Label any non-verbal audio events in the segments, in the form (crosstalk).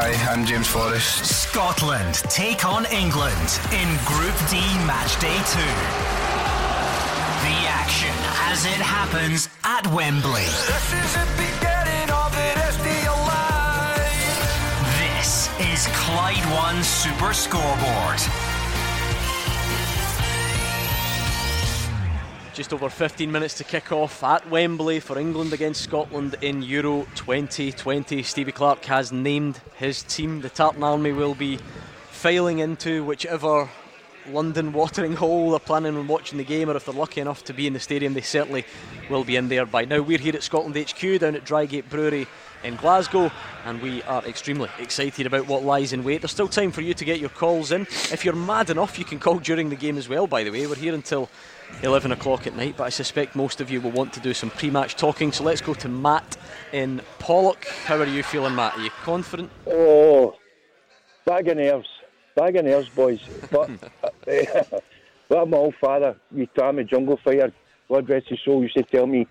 Hi, I'm James Forrest. Scotland take on England in Group D Match Day 2. The action as it happens at Wembley. This is Clyde One Super Scoreboard. Just over 15 minutes to kick off at Wembley for England against Scotland in Euro 2020. Stevie Clarke has named his team. The Tartan Army will be filing into whichever London watering hole they're planning on watching the game, or if they're lucky enough to be in the stadium, they certainly will be in there by now. We're here at Scotland HQ down at Drygate Brewery in Glasgow, and we are extremely excited about what lies in wait. There's still time for you to get your calls in. If you're mad enough, you can call during the game as well, by the way. We're here until 11 o'clock at night, but I suspect most of you will want to do some pre match talking. So let's go to Matt in Pollok. How are you feeling, Matt? Are you confident? Oh, bag of nerves. Bag of nerves, boys. But, well, my old father, you Tommy Jungle Fire, God rest his soul, used to tell me,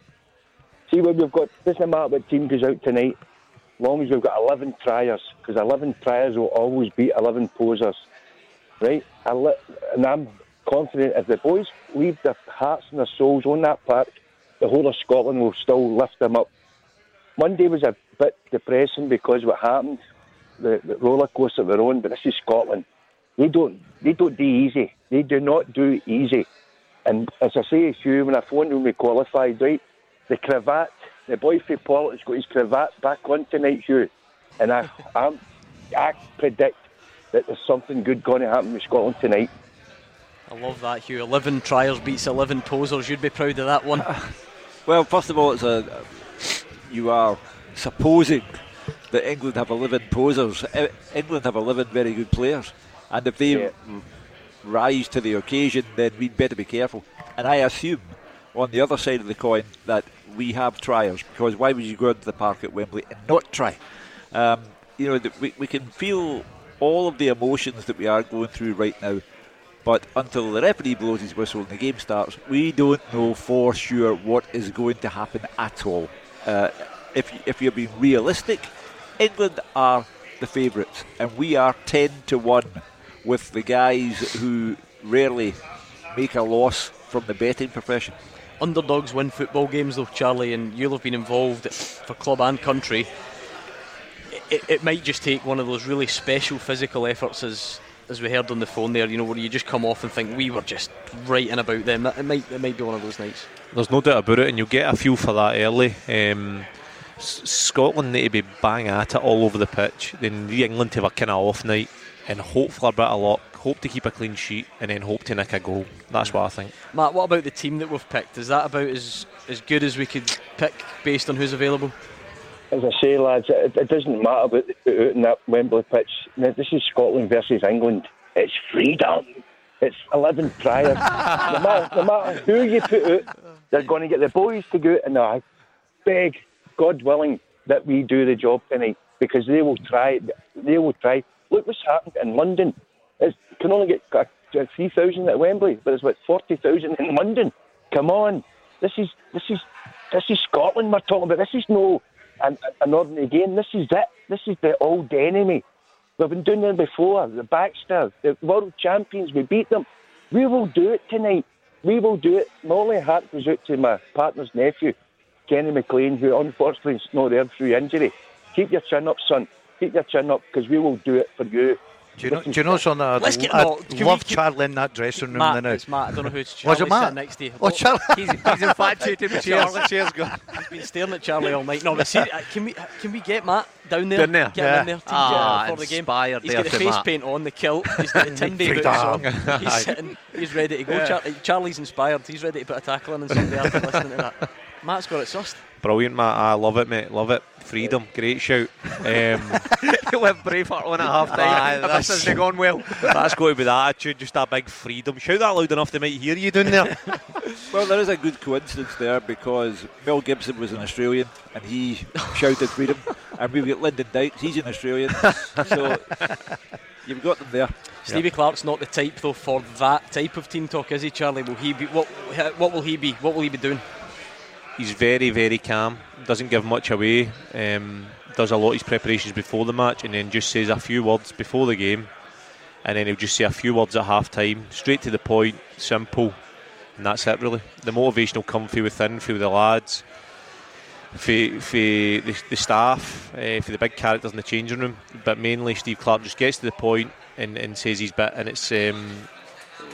see what we've got, doesn't matter what team goes out tonight, as long as we've got 11 triers, because 11 triers will always beat 11 posers. Right? And I'm confident if the boys leave their hearts and their souls on that park, the whole of Scotland will still lift them up. Monday was a bit depressing because what happened, the, the roller coaster we're on, but this is Scotland. They don't they don't do easy. They do not do easy. And as I say you when I phoned when we qualified, right, the cravat, the boy from Pollok's got his cravat back on tonight, Hugh. And I (laughs) I'm, I predict that there's something good going to happen with Scotland tonight. I love that, Hugh. 11 triers beats 11 posers. You'd be proud of that one. (laughs) Well, first of all, it's a you are supposing that England have 11 posers. England have 11 very good players, and if they Yeah. rise to the occasion, then we'd better be careful. And I assume, on the other side of the coin, that we have triers because why would you go into the park at Wembley and not try? Um, you know, we, we can feel all of the emotions that we are going through right now. But until the referee blows his whistle and the game starts, we don't know for sure what is going to happen at all. Uh, if, if you're being realistic, England are the favourites, and we are 10 to 1 with the guys who rarely make a loss from the betting profession. Underdogs win football games, though, Charlie, and you'll have been involved for club and country. It, it might just take one of those really special physical efforts, as as we heard on the phone there. You know, where you just come off and think we were just writing about them. That, it might it might be one of those nights. There's no doubt about it, and you'll get a feel for that early. Um, Scotland need to be bang at it all over the pitch. Then England to have a kind of off night and hope for a bit of luck, hope to keep a clean sheet, and then hope to nick a goal. That's what I think. Matt, what about the team that we've picked? Is that about as as good as we could pick based on who's available? As I say, lads, it, it doesn't matter put out in that Wembley pitch. Now, this is Scotland versus England. It's freedom. It's 11 triers. (laughs) no, matter, no matter who you put out, they're going to get the boys to go out and I beg, God willing, that we do the job tonight because they will try. They will try. Look what's happened in London. It can only get uh, 3,000 at Wembley, but it's about 40,000 in London. Come on, this is this is this is Scotland we're talking about. This is no an, a Northern again. This is it. This is the old enemy. We've been doing it before. The Baxter, the world champions. We beat them. We will do it tonight. We will do it. My only heart goes out to my partner's nephew, Kenny McLean, who unfortunately is not there through injury. Keep your chin up, son. Keep your chin up because we will do it for you. Do you know, do you know something? I'd, Let's get- I'd we- love Charlie in that dressing room Matt, now. it's Matt. I don't know who it's Was Charlie it Matt? sitting next to you. Oh, Charlie. (laughs) He's, he's infatuated with Cheers, (laughs) Charlie. cheers, God. He's been staring at Charlie all night. No, but see, uh, can we can we get Matt down there? Down there? Get him in Yeah. there to, Ah, uh, for the game. inspired He's there got the face Matt. paint on, the kilt. He's got the (laughs) Timby boots on. He's sitting. He's ready to go. Char- Charlie's inspired. He's ready to put a tackle in on Sunday after listening to that. Matt's got it sussed. Brilliant, Matt. I love it, mate. Love it. Freedom. Great shout. Um, (laughs) you went Braveheart on at half time. if that's- this hasn't gone well. that's got to be the attitude. Just a big freedom. Shout that loud enough they might hear you down there. (laughs) Well, there is a good coincidence there because Mel Gibson was an Australian and he shouted freedom, and we've got Lyndon Dykes, he's an Australian, so you've got them there. Stevie Clarke's not the type though for that type of team talk, is he, Charlie? Will he be? What? What will he be? What will he be doing? He's very, very calm. Doesn't give much away. Um, does a lot of his preparations before the match, and then just says a few words before the game, and then he'll just say a few words at half time, straight to the point, simple, and that's it really. The motivation will come from within, through the lads, for, for the, the staff, uh, for the big characters in the changing room, but mainly Steve Clarke just gets to the point and, and says his bit, and it's um,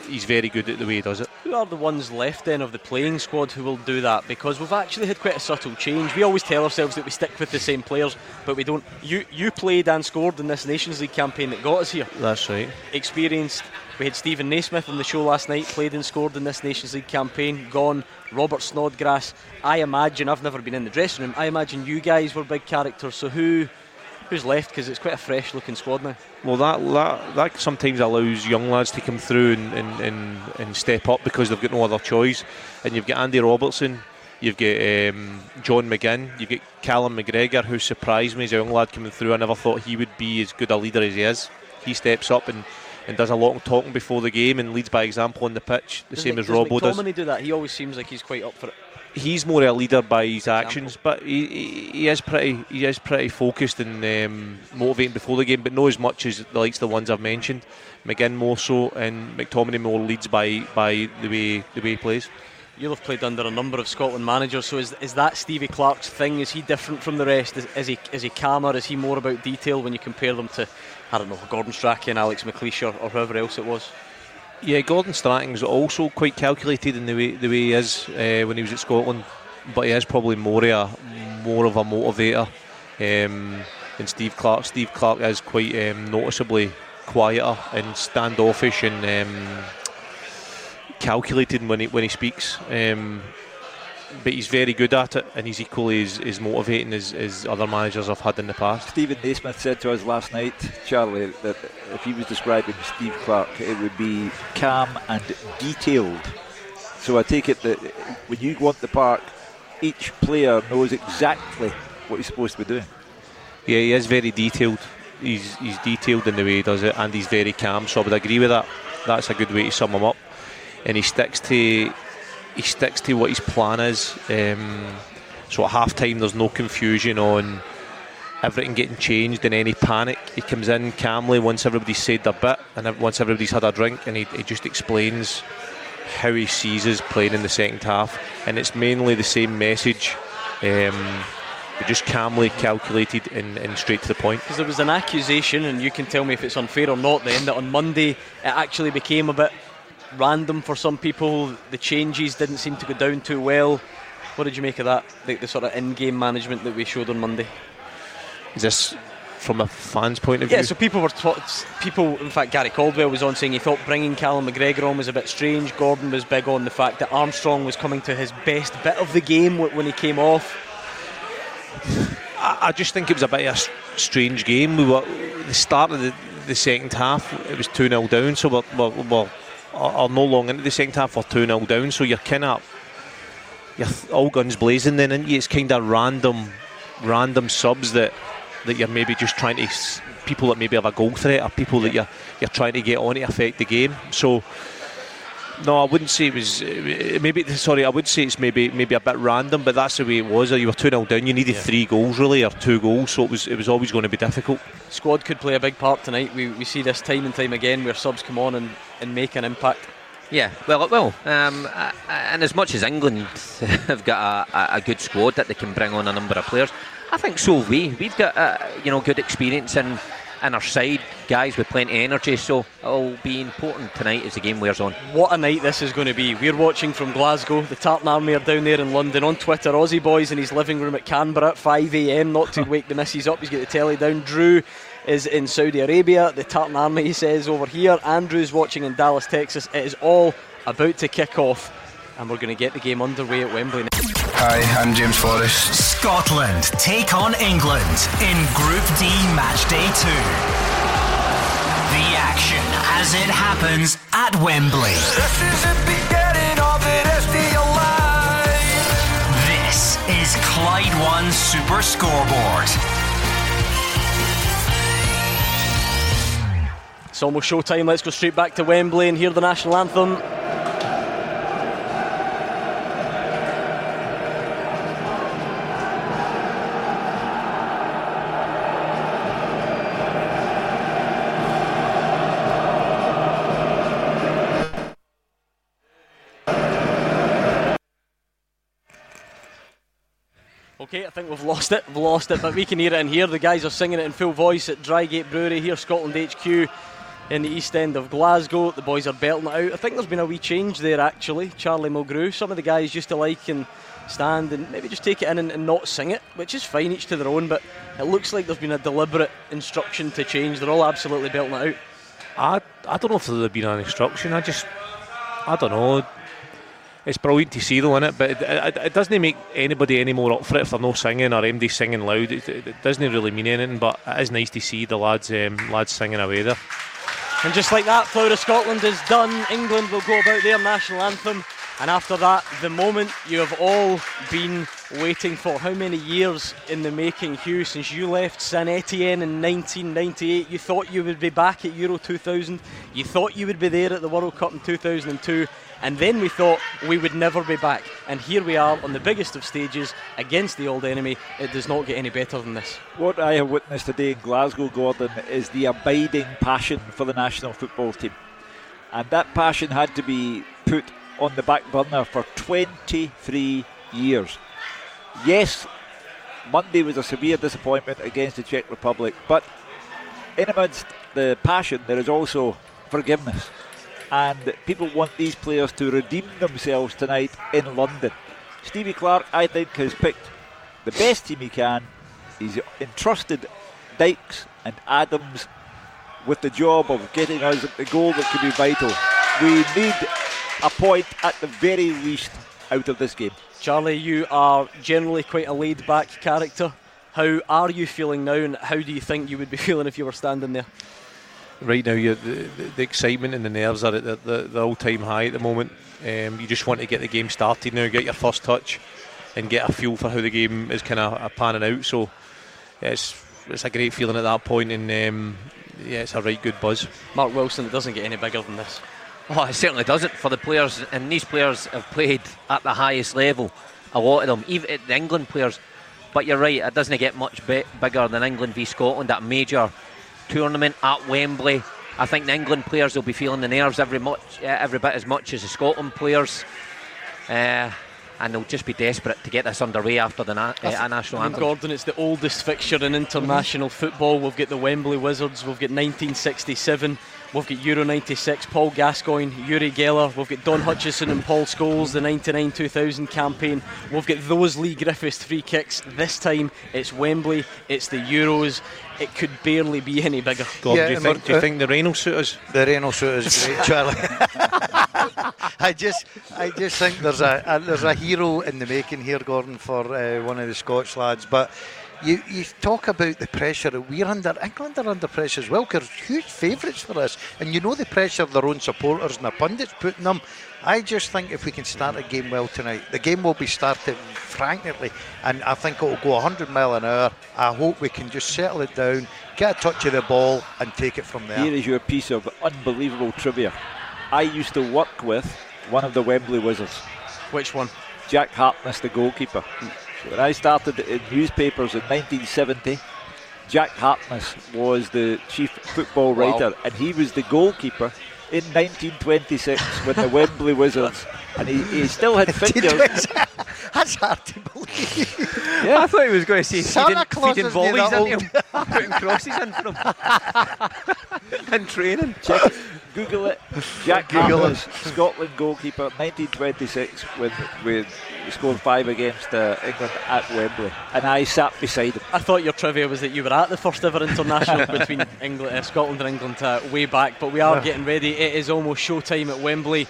he's very good at the way he does it. Who are the ones left then of the playing squad who will do that? Because we've actually had quite a subtle change. We always tell ourselves that we stick with the same players, but we don't. You you played and scored in this Nations League campaign that got us here. That's right. Experienced. We had Stephen Naismith on the show last night, played and scored in this Nations League campaign, gone. Robert Snodgrass. I imagine, I've never been in the dressing room, I imagine you guys were big characters, so who who's left? Because it's quite a fresh looking squad now. Well, that, that that sometimes allows young lads to come through and, and, and, and step up because they've got no other choice. And you've got Andy Robertson, you've got um, John McGinn, you've got Callum McGregor, who surprised me as a young lad coming through. I never thought he would be as good a leader as he is. He steps up and, and does a lot of talking before the game and leads by example on the pitch, the Does same Mc- as Robbo does. McTominay do that? He always seems like he's quite up for it. He's more a leader by his actions, but he, he, he is pretty he is pretty focused and um, motivating before the game, but not as much as the likes of the ones I've mentioned. McGinn more so, and McTominay more leads by by the way the way he plays. You'll have played under a number of Scotland managers, so is, is that Stevie Clarke's thing? Is he different from the rest? Is, is he is he calmer? Is he more about detail when you compare them to, I don't know, Gordon Strachan, Alex McLeish, or, or whoever else it was? Yeah, Gordon Strachan's also quite calculated in the way the way he is uh, when he was at Scotland, but he is probably more a more of a motivator um, than Steve Clarke. Steve Clarke is quite um, noticeably quieter and standoffish and um, calculated when he when he speaks. Um, but he's very good at it, and he's equally as, as motivating as, as other managers I've had in the past. Stephen Naismith said to us last night, Charlie, that if he was describing Steve Clarke, it would be calm and detailed. So I take it that when you go on the park, each player knows exactly what he's supposed to be doing. Yeah, he is very detailed. He's he's detailed in the way he does it, and he's very calm. So I would agree with that. That's a good way to sum him up. And he sticks to he sticks to what his plan is. Um, so at half time, there's no confusion on everything getting changed and any panic. He comes in calmly once everybody's said their bit and once everybody's had a drink, and he, he just explains how he sees us playing in the second half. And it's mainly the same message. Um, but just calmly calculated and, and straight to the point. Because there was an accusation, and you can tell me if it's unfair or not. Then that on Monday it actually became a bit random for some people. The changes didn't seem to go down too well. What did you make of that? The, the sort of in-game management that we showed on Monday. Is this from a fan's point of view? Yeah, so people were taught, people. In fact, Gary Caldwell was on saying he thought bringing Callum McGregor on was a bit strange. Gordon was big on the fact that Armstrong was coming to his best bit of the game when he came off. I, I just think it was a bit of a strange game. We were the start of the, the second half. It was two 0 down, so we're, we're, we're are are no long into the second half. We're two 0 down, so you're kind of you're all guns blazing. Then, and it's kind of random, random subs that that you're maybe just trying to people that maybe have a goal threat or people that you're you're trying to get on to affect the game. So. No, I wouldn't say it was. uh, Maybe sorry, I would say it's maybe maybe a bit random, but that's the way it was. You were two 0 down. You needed three goals really, or two goals, so it was it was always going to be difficult. Squad could play a big part tonight. We, we see this time and time again where subs come on and, and make an impact. Yeah, well, it will. Um, uh, and as much as England (laughs) have got a, a, a good squad that they can bring on a number of players, I think so have we. We've got uh, you know good experience in, in our side, guys with plenty of energy. So it'll be important tonight as the game wears on. What a night this is going to be. We're watching from Glasgow. The Tartan Army are down there in London. On Twitter, Aussie Boys in his living room at Canberra at 5am, not to (laughs) wake the missus up. He's got the telly down. Drew is in Saudi Arabia. The Tartan Army, he says, over here. Andrew's watching in Dallas, Texas. It is all about to kick off. And we're going to get the game underway at Wembley. Hi, I'm James Forrest. Scotland take on England in Group D Match Day 2. The action as it happens at Wembley. This is Clyde One Super Scoreboard. It's almost showtime. Let's go straight back to Wembley and hear the national anthem. Okay, I think we've lost it. We've lost it, but we can hear it in here. The guys are singing it in full voice at Drygate Brewery here, Scotland HQ, in the east end of Glasgow. The boys are belting it out. I think there's been a wee change there actually. Charlie Mulgrew, some of the guys used to like and stand and maybe just take it in and, and not sing it, which is fine, each to their own. But it looks like there's been a deliberate instruction to change. They're all absolutely belting it out. I, I don't know if there'd been an instruction. I just, I don't know. It's brilliant to see though, it? But it, it, it, doesn't make anybody any more up for it if they're no singing or MD singing loud. It, it, doesn't really mean anything, but it is nice to see the lads um, lads singing away there. And just like that, Flower of Scotland is done. England will go about their national anthem. And after that, the moment you have all been waiting for. How many years in the making, Hugh, since you left Saint Etienne in 1998? You thought you would be back at Euro 2000. You thought you would be there at the World Cup in 2002. And then we thought we would never be back. And here we are on the biggest of stages against the old enemy. It does not get any better than this. What I have witnessed today in Glasgow, Gordon, is the abiding passion for the national football team. And that passion had to be put on the back burner for 23 years. Yes, Monday was a severe disappointment against the Czech Republic, but in amidst the passion, there is also forgiveness and people want these players to redeem themselves tonight in London. Stevie Clarke, I think, has picked the best team he can. He's entrusted Dykes and Adams with the job of getting us the goal that could be vital. We need a point at the very least out of this game. Charlie, you are generally quite a laid back character. How are you feeling now, and how do you think you would be (laughs) feeling if you were standing there? Right now the, the, excitement and the nerves are at the, the, the all-time high at the moment. Um, you just want to get the game started now, get your first touch, and get a feel for how the game is kind of uh, panning out. So it's it's a great feeling at that point, and um, yeah, it's a right good buzz. Mark Wilson, it doesn't get any bigger than this. Oh, it certainly doesn't for the players, and these players have played at the highest level. A lot of them, even the England players. But you're right, it doesn't get much bigger than England v Scotland, that major tournament at Wembley. I think the England players will be feeling the nerves every much, uh, every bit as much as the Scotland players. Uh, and they'll just be desperate to get this underway after the na- uh, national anthem. Gordon, it's the oldest fixture in international football. We've got the Wembley Wizards, we've got 1967, we've got Euro 96, Paul Gascoigne, Uri Geller, we've got Don Hutchison and Paul Scholes, the 99 2000 campaign. We've got those Leigh Griffiths free kicks. This time it's Wembley, it's the Euros. It could barely be any bigger. Gordon, yeah, do, you think, do you think the rain will suit us? The rain will suit us great, (laughs) Charlie. (laughs) I just, I just think there's a, a, there's a hero in the making here, Gordon, for uh, one of the Scotch lads. But you, you talk about the pressure that we're under. England are under pressure as well because huge favourites for us, and you know the pressure of their own supporters and the pundits putting them. I just think if we can start a game well tonight, the game will be started frankly, and I think it will go 100 mile an hour. I hope we can just settle it down, get a touch of the ball, and take it from there. Here is your piece of unbelievable trivia. I used to work with one of the Wembley Wizards. Which one? Jack Harkness, the goalkeeper. So when I started in newspapers in 1970, Jack Harkness was the chief football writer, wow. and he was the goalkeeper in 1926 with the (laughs) Wembley Wizards, and he, he still had (laughs) fingers. That's hard to believe. Yeah. I thought he was going to say Santa feeding, feeding volleys into him, (laughs) putting crosses in for him, (laughs) and training. Check it. Google it. Jack Google it. Scotland goalkeeper, 1926, with we scored five against uh, England at Wembley, and I sat beside him. I thought your trivia was that you were at the first ever international between England, uh, Scotland and England uh, way back, but we are getting ready. It is almost showtime at Wembley.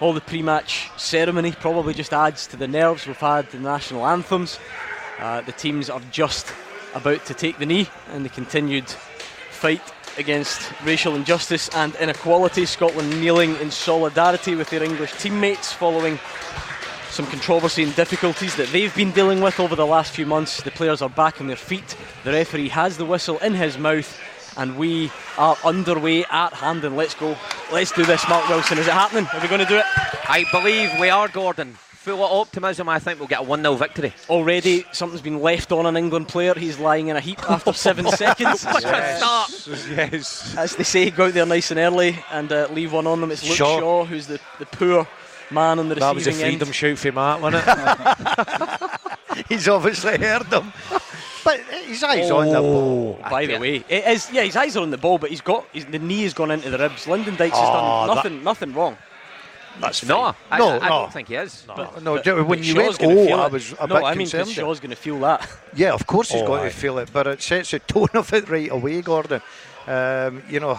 All the pre-match ceremony probably just adds to the nerves. We've had the national anthems. Uh, the teams are just about to take the knee in the continued fight against racial injustice and inequality. Scotland kneeling in solidarity with their English teammates following some controversy and difficulties that they've been dealing with over the last few months. The players are back on their feet. The referee has the whistle in his mouth, and we are underway at hand. And let's go. Let's do this, Mark Wilson. Is it happening? Are we going to do it? I believe we are, Gordon full of optimism. I think we'll get a 1 0 victory. Already, something's been left on an England player. He's lying in a heap after seven (laughs) seconds. yes. yes. As they say, go out there nice and early and uh, leave one on them. It's Luke Shaw, Shaw who's the, the poor man on the that receiving end. That was a freedom end. shout for Matt, wasn't it? (laughs) (laughs) he's obviously heard them. But his eyes on the ball. Oh, by the way, it is. Yeah, his eyes are on the ball, but he's got his, the knee has gone into the ribs. Lyndon Dykes has Oh, done that- nothing, nothing wrong. That's No, I, No, I, I no. don't think he is. But, no, but- when but you Shaw's went, oh, I it. was a no, bit I mean, 'cause concerned. Shaw's going to feel that. Yeah, of course he's Oh, got aye. to feel it, but it sets the tone of it right away, Gordon. Um, you know,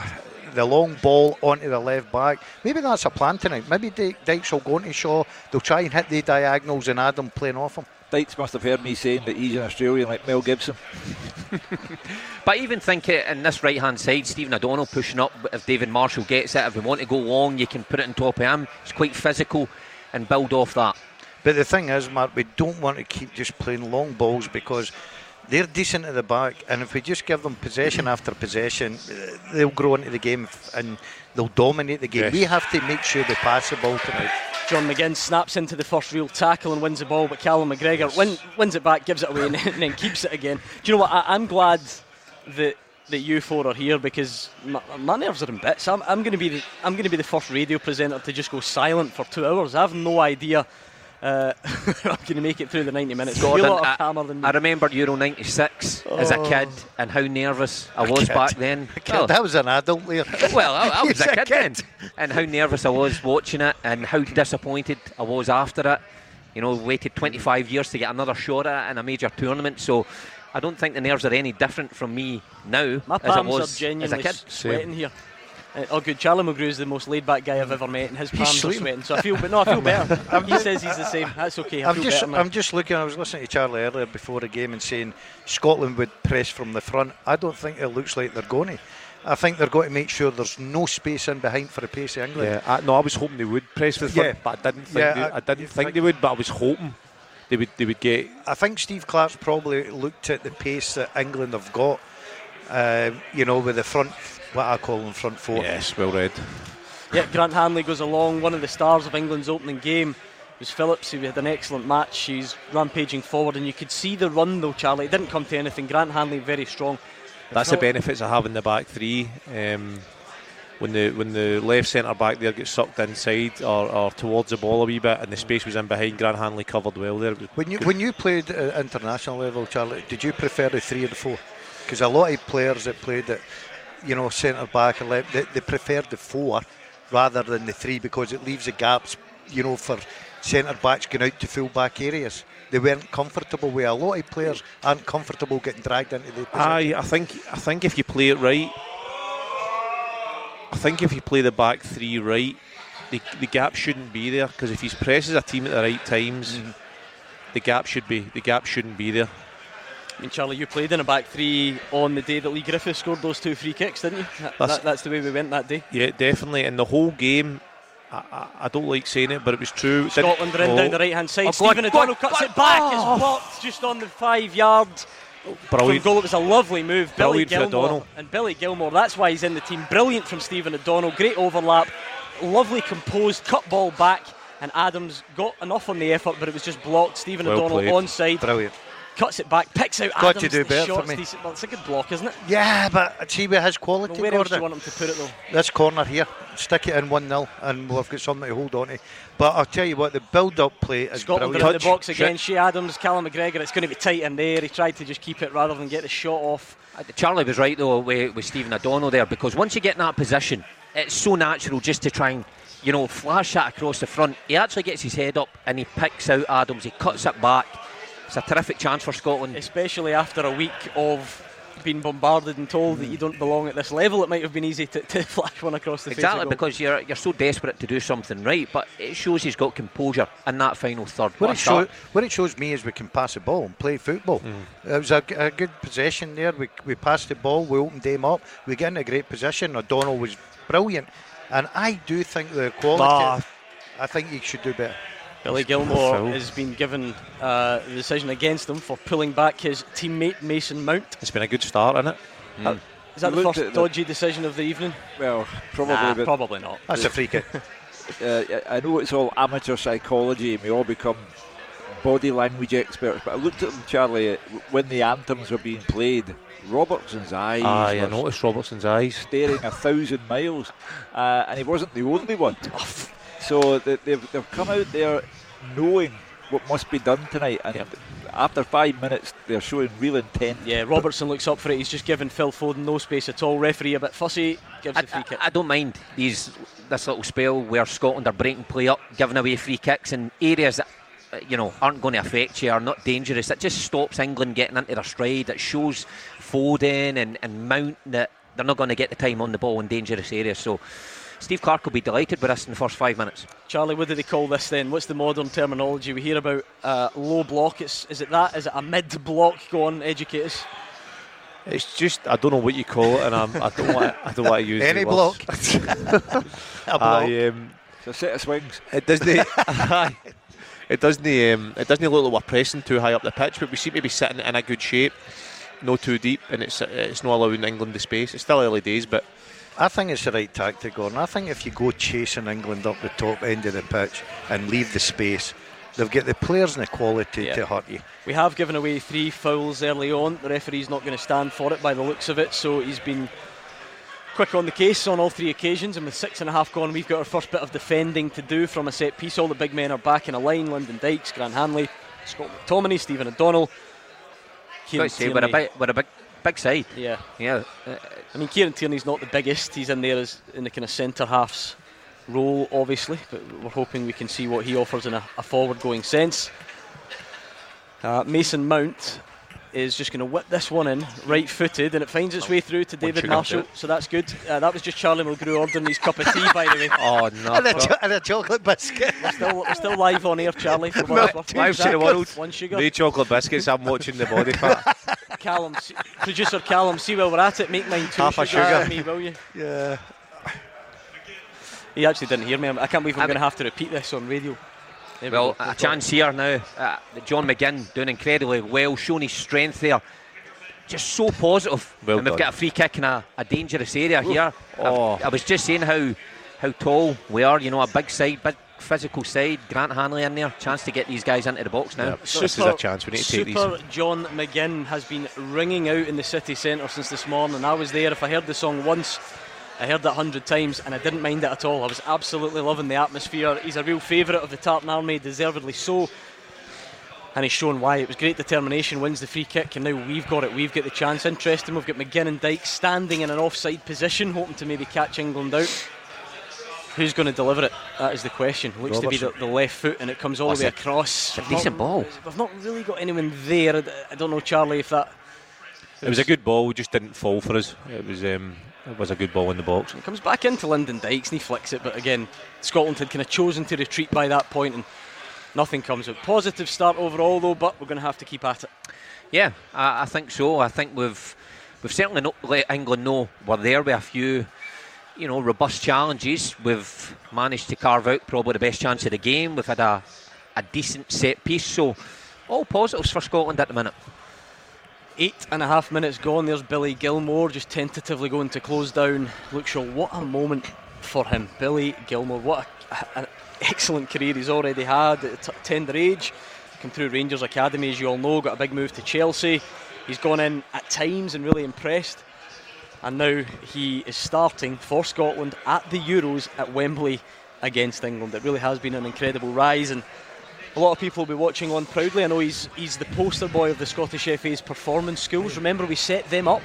the long ball onto the left back. Maybe that's a plan tonight. Maybe Dy- Dykes will go into Shaw. They'll try and hit the diagonals and Adam playing off him. Dykes must have heard me saying that he's an Australian like Mel Gibson. (laughs) But I even think it in this right hand side, Stephen O'Donnell pushing up. If David Marshall gets it, if we want to go long, you can put it on top of him. It's quite physical and build off that. But the thing is, Mark, we don't want to keep just playing long balls because they're decent at the back, and if we just give them possession after possession, uh, they'll grow into the game and they'll dominate the game. Yes. We have to make sure they pass the ball tonight. John McGinn snaps into the first real tackle and wins the ball, but Callum McGregor win, wins it back, gives it away, (laughs) and, then- and then keeps it again. Do you know what? I, I'm glad that that you four are here because my, my nerves are in bits. I'm, I'm going to be the, I'm going to be the first radio presenter to just go silent for two hours. I have no idea. Uh, (laughs) I'm going to make it through the 90 minutes. You're a Gordon, lot I, calmer than me. I remember Euro 96 as a Oh. kid and how nervous I was back then. Well, that was an adult there. (laughs) well, I, I (laughs) was He's a a kid, then, and how nervous I was watching it, and how disappointed I was after it. You know, waited 25 years to get another shot at it in a major tournament. So, I don't think the nerves are any different from me now My as I palms was are as a genuinely kid. sweating here. Uh, oh, good. Charlie Mulgrew is the most laid-back guy I've ever met, and his He's palms are sleeping. sweating. So I feel, but no, I feel better. (laughs) he says he's the same. That's okay. I I'm feel just, better now. I'm just looking. I was listening to Charlie earlier before the game and saying Scotland would press from the front. I don't think it looks like they're going to. I think they're going to make sure there's no space in behind for the pace of England. Yeah, I, no, I was hoping they would press for the front, Yeah. but I didn't think Yeah, they, I- I, didn't think think- they would. But I was hoping they would they would get. I think Steve Clarke's probably looked at the pace that England have got. Uh, you know, with the front, what I call them front four. Yes, well read. Yeah, Grant Hanley goes along. One of the stars of England's opening game was Phillips, who had an excellent match. He's rampaging forward, and you could see the run though, Charlie. It didn't come to anything. Grant Hanley very strong. That's the benefits of having the back three. Um, when the when the left centre back there gets sucked inside or, or towards the ball a wee bit, and the space was in behind, Grant Hanley covered well there. When you good. when you played at international level, Charlie, did you prefer the three or the four? Because a lot of players that played at, you know, centre back and left, they, they preferred the four rather than the three because it leaves the gaps, you know, for centre backs going out to full back areas. They weren't comfortable with. A lot of players aren't comfortable getting dragged into the. position. Aye, I think I think if you play it right, I think if you play the back three right, the, the gap shouldn't be there because if he presses a team at the right times, Mm-hmm. the gap should be the gap shouldn't be there. I mean, Charlie, you played in a back three on the day that Leigh Griffiths scored those two free kicks, didn't you? That- That's- that- that's the way we went that day. Yeah, definitely. And the whole game, I, I, I don't like saying it, but it was true. Scotland are in oh, down the oh. right hand side. Oh, Stephen go on, O'Donnell cuts go on. it back. Oh. It's blocked just on the five yard from Brilliant. goal. It was a lovely move. Billy Brilliant for Gilmour O'Donnell. and Billy Gilmour. That's why he's in the team. Brilliant from Stephen O'Donnell. Great overlap. Lovely composed cut ball back. And Adams got enough on the effort, but it was just blocked. Stephen Well O'Donnell played. onside, Brilliant. Cuts it back, picks out Got Adams. to do the better for shot's me. decent. Well, it's a good block, isn't it? Yeah, but see has quality, Well, where else do you want him to put it though? this corner here, stick it in 1 0, and we'll have got something to hold on to. But I'll tell you what, the build up play is Scotland brilliant. are in the box again. Che Adams, Callum McGregor. It's going to be tight in there. He tried to just keep it rather than get the shot off. Uh, Charlie was right though with, with Stephen O'Donnell there because once you get in that position, it's so natural just to try and you know flash that across the front. He actually gets his head up and he picks out Adams. He cuts it back. It's a terrific chance for Scotland. especially after a week of being bombarded and told that you don't belong at this level, it might have been easy to, to (laughs) flash one across the field. Exactly face. of because you're you're so desperate to do something right, but it shows he's got composure in that final third. What What it, show, what it shows me is we can pass the ball and play football. Mm. It was a good possession there. We, we passed the ball, we opened them up, we get in a great position. O'Donnell was brilliant. And I do think the quality, Nah. I think he should do better. Billy Gilmour Foul. has been given uh, the decision against him for pulling back his teammate Mason Mount. It's been a good start, isn't it? Is that the first at the- dodgy decision of the evening? Well, probably, Nah, but probably not. That's a free kick. (laughs) uh, I know it's all amateur psychology and we all become body language experts, but I looked at them, Charlie, uh, when the anthems were being played. Robertson's eyes Aye, I noticed Robertson's eyes. staring a thousand miles, uh, and he wasn't the only one. (laughs) So they- they've, they've come out there knowing what must be done tonight. And after five minutes, they're showing real intent. Yeah, Robertson looks up for it. He's just given Phil Foden no space at all. Referee a bit fussy, gives I, the free I- kick. I don't mind these this little spell where Scotland are breaking play up, giving away free kicks in areas that uh, you know aren't going to affect you, are not dangerous. It just stops England getting into their stride. It shows Foden and, and Mount that they're not going to get the time on the ball in dangerous areas. So Steve Clarke will be delighted with us in the first five minutes. Charlie, what do they call this then? What's the modern terminology? We hear about uh, low block. It's, is it that? Is it a mid block? Go on, educate us. It's just I don't know what you call it, and I'm, I don't want I don't want to use (laughs) Any block. (laughs) A block. I, um, It's a set of swings. it doesn't. (laughs) it doesn't. Um, it doesn't look like we're pressing too high up the pitch, but we seem to be sitting in a good shape, no too deep, and it's it's not allowing England the space. It's still early days, but I think it's the right tactic, Gordon. I think if you go chasing England up the top end of the pitch and leave the space, they've got the players and the quality Yeah. to hurt you. We have given away three fouls early on. The referee's not going to stand for it by the looks of it, so he's been quick on the case on all three occasions. And with six and a half gone, we've got our first bit of defending to do from a set piece. All the big men are back in a line Lyndon Dykes, Grant Hanley, Scott McTominay, Stephen O'Donnell. Got Kieran say, we're a Tierney. big, we're a big, big side. Yeah. Yeah, uh, I mean, Kieran Tierney's not the biggest. He's in there as in the kind of centre halves role, obviously, but we're hoping we can see what he offers in a, a forward-going sense. Uh, Mason Mount is just going to whip this one in, right-footed, and it finds its way through to David Marshall. So that's good. Uh, that was just Charlie Mulgrew ordering his cup of tea, by the way. (laughs) oh no, And a, cho- and a chocolate biscuit. We're still, we're still live on air, Charlie. For Milk what it's worth. tea Live to the world. One sugar. no chocolate biscuits. I'm watching the body fat. (laughs) Callum, producer Callum, see where we're at it, make mine two Half a sugars sugar. for me, will you? (laughs) Yeah. He actually didn't hear me. I can't believe I'm I going to have to repeat this on radio. There well, go. a chance here now. Uh, John McGinn doing incredibly well, showing his strength there. Just so positive. Well and we've done. got a free kick in a, a dangerous area here. Oh. I've- I was just saying how how tall we are. You know, a big side, big physical side. Grant Hanley in there. Chance to get these guys into the box now. As soon as a chance, we need to take these. Super John McGinn has been ringing out in the city centre since this morning. I was there. If I heard the song once, I heard it a hundred times, and I didn't mind it at all. I was absolutely loving the atmosphere. He's a real favourite of the Tartan Army, deservedly so. And he's shown why. It was great determination, wins the free kick, and now we've got it. We've got the chance. Interesting, we've got McGinn and Dyke standing in an offside position, hoping to maybe catch England out. Who's going to deliver it? That is the question. Looks to be the, the left foot, and it comes all the way That's a- across. a decent ball. We've not really got anyone there. I don't know, Charlie, if that It was a good ball. It just didn't fall for us. It was um, it was a good ball in the box. It comes back into Lyndon Dykes and he flicks it, but again, Scotland had kind of chosen to retreat by that point and nothing comes out. Positive start overall though, but we're going to have to keep at it. Yeah, I, I think so. I think we've we've certainly not let England know we're there with a few, you know, robust challenges. We've managed to carve out probably the best chance of the game. We've had a a decent set piece, so all positives for Scotland at the minute. Eight and a half minutes gone. There's Billy Gilmour just tentatively going to close down Luke Shaw. What a moment for him. Billy Gilmour, what an excellent career he's already had at tender age. Come through Rangers Academy, as you all know, got a big move to Chelsea. He's gone in at times and really impressed. And now he is starting for Scotland at the Euros at Wembley against England. It really has been an incredible rise and a lot of people will be watching on proudly. I know he's he's the poster boy of the Scottish FA's performance schools. Remember, we set them up,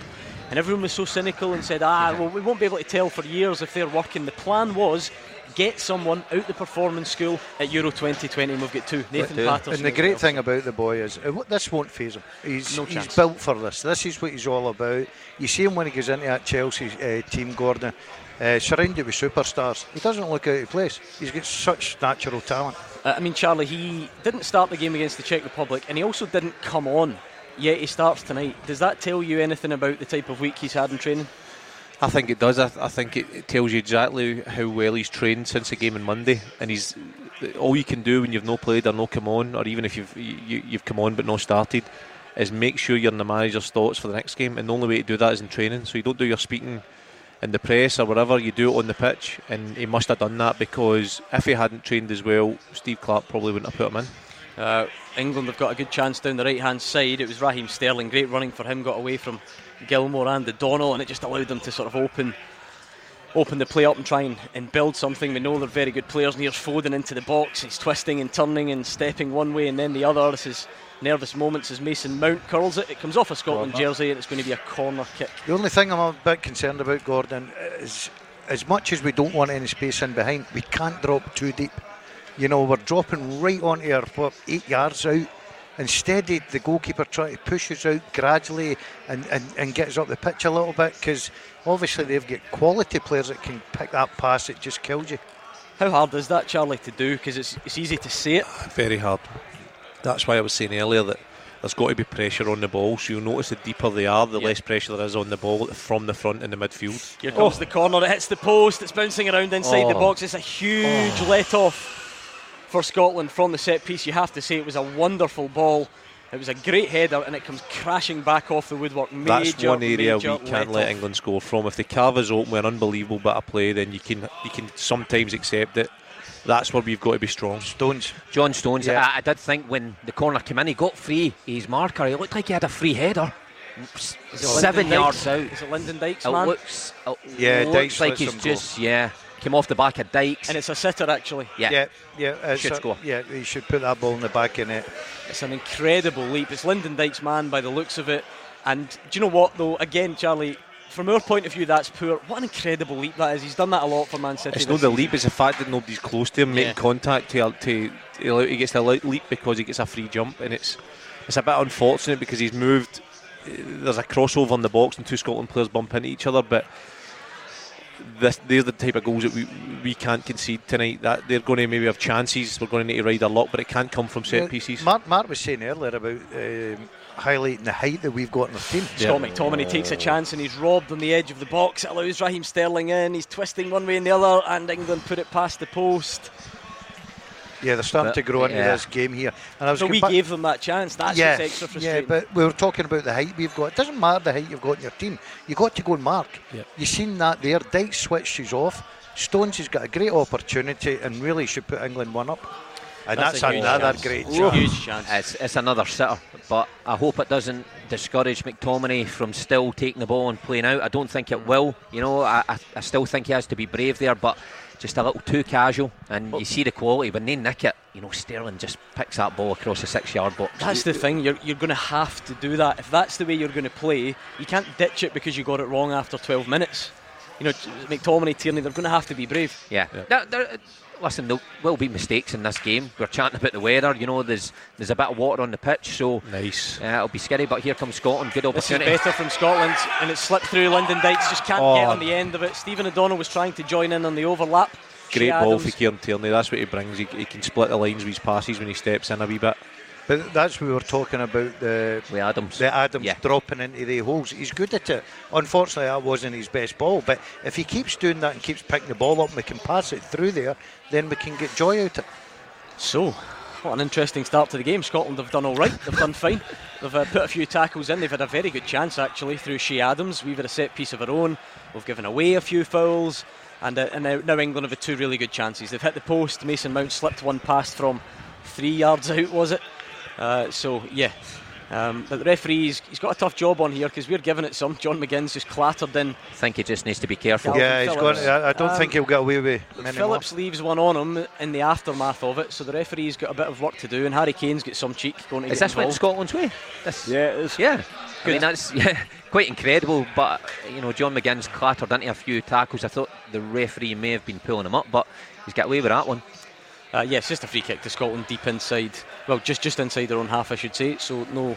and everyone was so cynical and said, "Ah, well, we won't be able to tell for years if they're working." The plan was get someone out the performance school at Euro 2020, and we've got two: Nathan two. Patterson. And the great well. thing about the boy is uh, what- this won't phase him. He's, No he's built for this. This is what he's all about. You see him when he goes into that Chelsea uh, team, Gordon, uh, surrounded with superstars. He doesn't look out of place. He's got such natural talent. Uh, I mean, Charlie, he didn't start the game against the Czech Republic, and he also didn't come on. Yet he starts tonight. Does that tell you anything about the type of week he's had in training? I think it does. I, I think it, it tells you exactly how well he's trained since the game on Monday, and he's all you can do when you've no played or no come on, or even if you've you, you've come on but not started, is make sure you're in the manager's thoughts for the next game. And the only way to do that is in training. So you don't do your speaking in the press or whatever. You do it on the pitch, and he must have done that because if he hadn't trained as well, Steve Clarke probably wouldn't have put him in. Uh, England have got a good chance down the right hand side. It was Raheem Sterling, great running for him, got away from Gilmour and O'Donnell, and it just allowed them to sort of open open the play up and try and, and build something. We know they're very good players. And here's Foden into the box. He's twisting and turning and stepping one way and then the other. This is nervous moments as Mason Mount curls it. It comes off a Scotland Corner. jersey and it's going to be a corner kick. The only thing I'm a bit concerned about, Gordon, is as much as we don't want any space in behind, we can't drop too deep. You know, we're dropping right onto our what, eight yards out. Instead, the- the goalkeeper trying to push us out gradually and, and, and get us up the pitch a little bit because obviously they've got quality players that can pick that pass that just kills you. How hard is that, Charlie, to do? Because it's, it's easy to say it. Ah, very hard. That's why I was saying earlier that there's got to be pressure on the ball. So you'll notice the deeper they are, the Yeah. less pressure there is on the ball from the front in the midfield. Here comes oh. the corner. It hits the post. It's bouncing around inside the Oh. box. It's a huge oh. let off for Scotland from the set piece. You have to say it was a wonderful ball. It was a great header, and it comes crashing back off the woodwork. Major, That's one area we can't let let-off. England score from. If the carve us open with an unbelievable bit of play, then you can you can sometimes accept it. That's where we've got to be strong. Stones. John Stones, Yeah. I, I did think when the corner came in, he got free. His marker, he looked like he had a free header. S- Is it Seven Lyndon yards Dykes? out. Is it Lyndon Dykes, It man? looks, it Yeah, looks Dykes like he's him go. just, yeah, came off the back of Dykes. And it's a sitter, actually. yeah. Yeah, yeah, it's Should a- score. Yeah, he should put that ball in the back of net. It's an incredible leap. It's Lyndon Dykes' man by the looks of it. And do you know what, though? Again, Charlie, from our point of view, that's poor. What an incredible leap that is. He's done that a lot for Man City. It's not the leap; it's the fact that nobody's close to him making contact to to. to he gets the le- leap because he gets a free jump, and it's it's a bit unfortunate because he's moved. uh, There's a crossover in the box, and two Scotland players bump into each other, but. This, they're the type of goals that we we can't concede tonight. That they're going to maybe have chances. We're going to need to ride a lot, but it can't come from set Yeah, pieces. Mark, Mark was saying earlier about um, highlighting the height that we've got in the team. Scott McTominay takes a chance and he's robbed on the edge of the box. It allows Raheem Sterling in. He's twisting one way and the other, and England put it past the post. Yeah, they're starting But, to grow into yeah. this game here. And I was So we gave them that chance. That's yeah, what's extra yeah, but we were talking about the height we've got. It doesn't matter the height you've got in your team. You've got to go and mark. Yep. You've seen that there. Dykes switches off. Stones has got a great opportunity and really should put England one up. And that's, a another chance. great Huge chance. chance. It's, it's another sitter, but I hope it doesn't discourage McTominay from still taking the ball and playing out. I don't think it will. You know, I, I, I still think he has to be brave there, but just a little too casual. And you see the quality when they nick it. You know, Sterling just picks that ball across the six-yard box. That's the thing. You're, you're going to have to do that. If that's the way you're going to play, you can't ditch it because you got it wrong after 12 minutes. You know, McTominay, Tierney, they're going to have to be brave. Yeah. There- there- listen, there will be mistakes in this game. We're chatting about the weather. You know, there's there's a bit of water on the pitch, so Nice. uh, it'll be scary. But here comes Scotland. Good This is better from Scotland, and it slipped through. Lyndon Dykes just can't Oh. get on the end of it. Stephen O'Donnell was trying to join in on the overlap. Great Che ball Adams- for Kieran Tierney. That's what he brings. He, he can split the lines with his passes when he steps in a wee bit. But that's what we were talking about the With Adams. the Adams Yeah. dropping into the holes. He's good at it. Unfortunately, that wasn't his best ball. But if he keeps doing that and keeps picking the ball up, and we can pass it through there. Then we can get joy out of it. So, what an interesting start to the game. Scotland have done all right. They've done fine. They've uh, put a few tackles in. They've had a very good chance actually through Che Adams. We've had a set piece of our own. We've given away a few fouls, and, uh, and now, now England have had two really good chances. They've hit the post. Mason Mount slipped one past from three yards out, was it? Uh, so yeah. Um, but the referee, he's, he's got a tough job on here because we're giving it some. John McGinn's just clattered in. I think he just needs to be careful. Kalvin yeah, he's Phillips. going. I, I don't Um, think he'll get away with many more. Phillips leaves one on him in the aftermath of it, so the referee's got a bit of work to do, and Harry Kane's got some cheek going to Is get this went involved. Scotland's way? This, Yeah, it is. Yeah. I mean, that's (laughs) yeah, quite incredible. But, you know, John McGinn's clattered into a few tackles. I thought the referee may have been pulling him up, but he's got away with that one. Uh, yeah, just a free kick to Scotland deep inside. Well, just just inside their own half, I should say. So no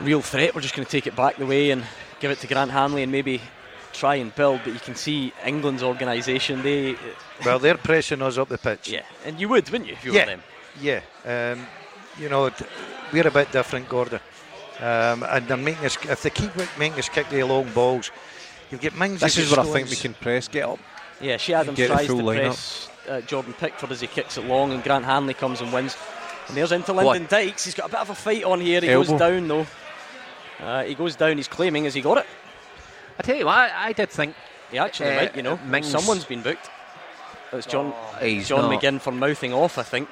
real threat. We're just going to take it back the way and give it to Grant Hanley and maybe try and build. But you can see England's organisation. They, Well, they're pressing us up the pitch. yeah, and you would, wouldn't you, if you Yeah. were them? Yeah, um, you know, we're a bit different, Gordon. Um, and they're making us, if they keep making us kick the long balls, you get Mings. This is get where I think we can press. Get up. Yeah, Che Adams Get the tries to line press uh, Jordan Pickford as he kicks it long, and Grant Hanley comes and wins. And there's into Lyndon Dykes. He's got a bit of a fight on here. He Elbow. goes down though. Uh, he goes down. He's claiming as he got it. I tell you what, I, I did think He actually Uh, might, you know. Mings- Someone's been booked. It's John he's John not. McGinn for mouthing off, I think.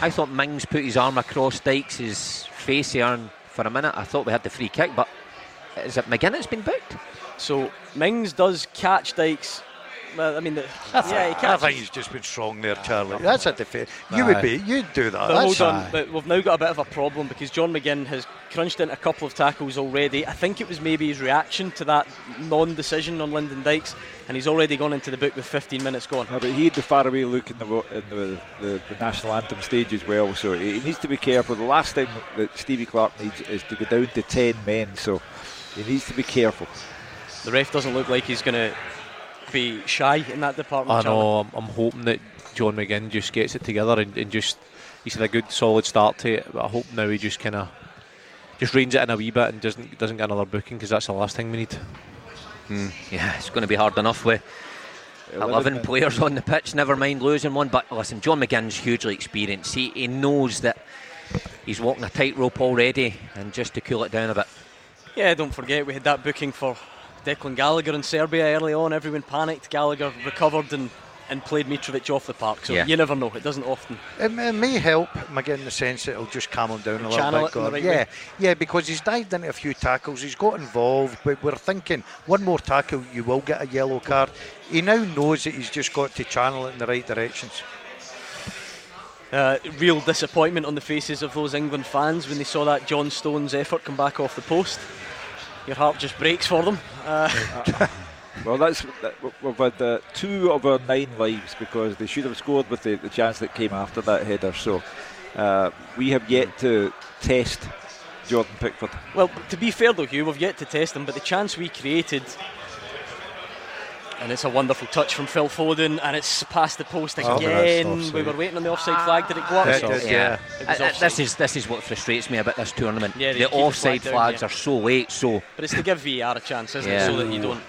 I thought Mings put his arm across Dykes' face here and for a minute. I thought we had the free kick, but is it McGinn that's been booked? So Mings does catch Dykes. Well, I mean, the, (laughs) yeah, he I think he's just been strong there, Charlie. That's a defeat. You would be. You'd do that. But hold on, but we've now got a bit of a problem because John McGinn has crunched in a couple of tackles already. I think it was maybe his reaction to that non-decision on Lyndon Dykes, and he's already gone into the book with 15 minutes gone. No, but he had the faraway look in the in the, the, the national anthem stage as well, so he he needs to be careful. The last thing that Stevie Clarke needs is to go down to ten men, so he needs to be careful. The ref doesn't look like he's going to be shy in that department. I know. I'm, I'm hoping that John McGinn just gets it together and, and just he's had a good solid start to it. But I hope now he just kind of just reins it in a wee bit and doesn't doesn't get another booking because that's the last thing we need. Yeah, it's going to be hard enough with 11 men. players on the pitch, never mind losing one. But listen, John McGinn's hugely experienced. He, he knows that he's walking a tightrope already, and just to cool it down a bit. Yeah, don't forget we had that booking for Declan Gallagher in Serbia early on. Everyone panicked. Gallagher recovered and, and played Mitrovic off the park. So Yeah. you never know. It doesn't often. It, it may help McGinn in the sense that it'll just calm him down a little bit. it in the right yeah, way. yeah, because he's dived into a few tackles, he's got involved, but we're thinking one more tackle, you will get a yellow card. He now knows that he's just got to channel it in the right directions. Uh, real disappointment on the faces of those England fans when they saw that John Stones effort come back off the post. Your heart just breaks for them. Uh, (laughs) Well, that's that, we've had uh, two of our nine lives because they should have scored with the, the chance that came after that header. So uh, we have yet to test Jordan Pickford. well, to be fair though, Hugh, we've yet to test him, but the chance we created. And it's a wonderful touch from Phil Foden, and it's past the post Oh, again. that's offside. we were waiting on the offside flag. Did it go up? That So- did, yeah. It Uh, uh, this is this is what frustrates me about this tournament. Yeah, the offside flag down, flags yeah. are so late. So But it's to give VAR a chance, isn't Yeah. it? So that you don't.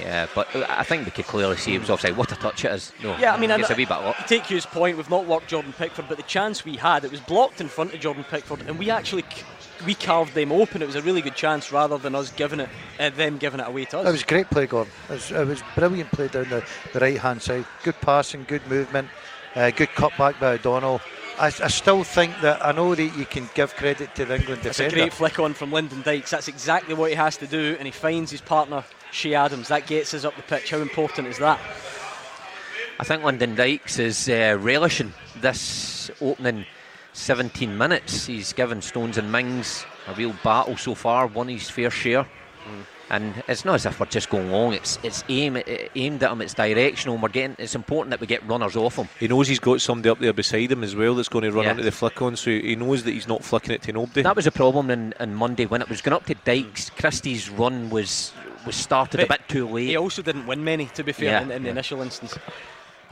yeah, but I think we could clearly see it was offside. What a touch it is! No, Yeah, I mean, it's I- a wee bit. Up. I take Hugh's point. We've not worked Jordan Pickford, but the chance we had, it was blocked in front of Jordan Pickford, and we actually c- we carved them open. It was a really good chance, rather than us giving it, uh, them giving it away to us. It was a great play, Gordon. It was, it was brilliant play down the, the right hand side. Good passing, good movement, uh, good cutback by O'Donnell. I, I still think that I know that you can give credit to the England It's a great flick on from Lyndon Dykes. That's exactly what he has to do, and he finds his partner Che Adams. That gets us up the pitch. How important is that? I think Lyndon Dykes is uh, relishing this opening 17 minutes. He's given Stones and Mings a real battle so far, won his fair share. And it's not as if we're just going long. It's it's aim, uh, aimed at him. It's directional. And we're getting. It's important that we get runners off him. He knows he's got somebody up there beside him as well that's going to run Yeah. onto the flick on, so he knows that he's not flicking it to nobody. That was a problem in, in Monday when it was going up to Dykes. Christie's run was was started a bit too late. He also didn't win many, to be fair, Yeah, in, in the yeah. initial instance.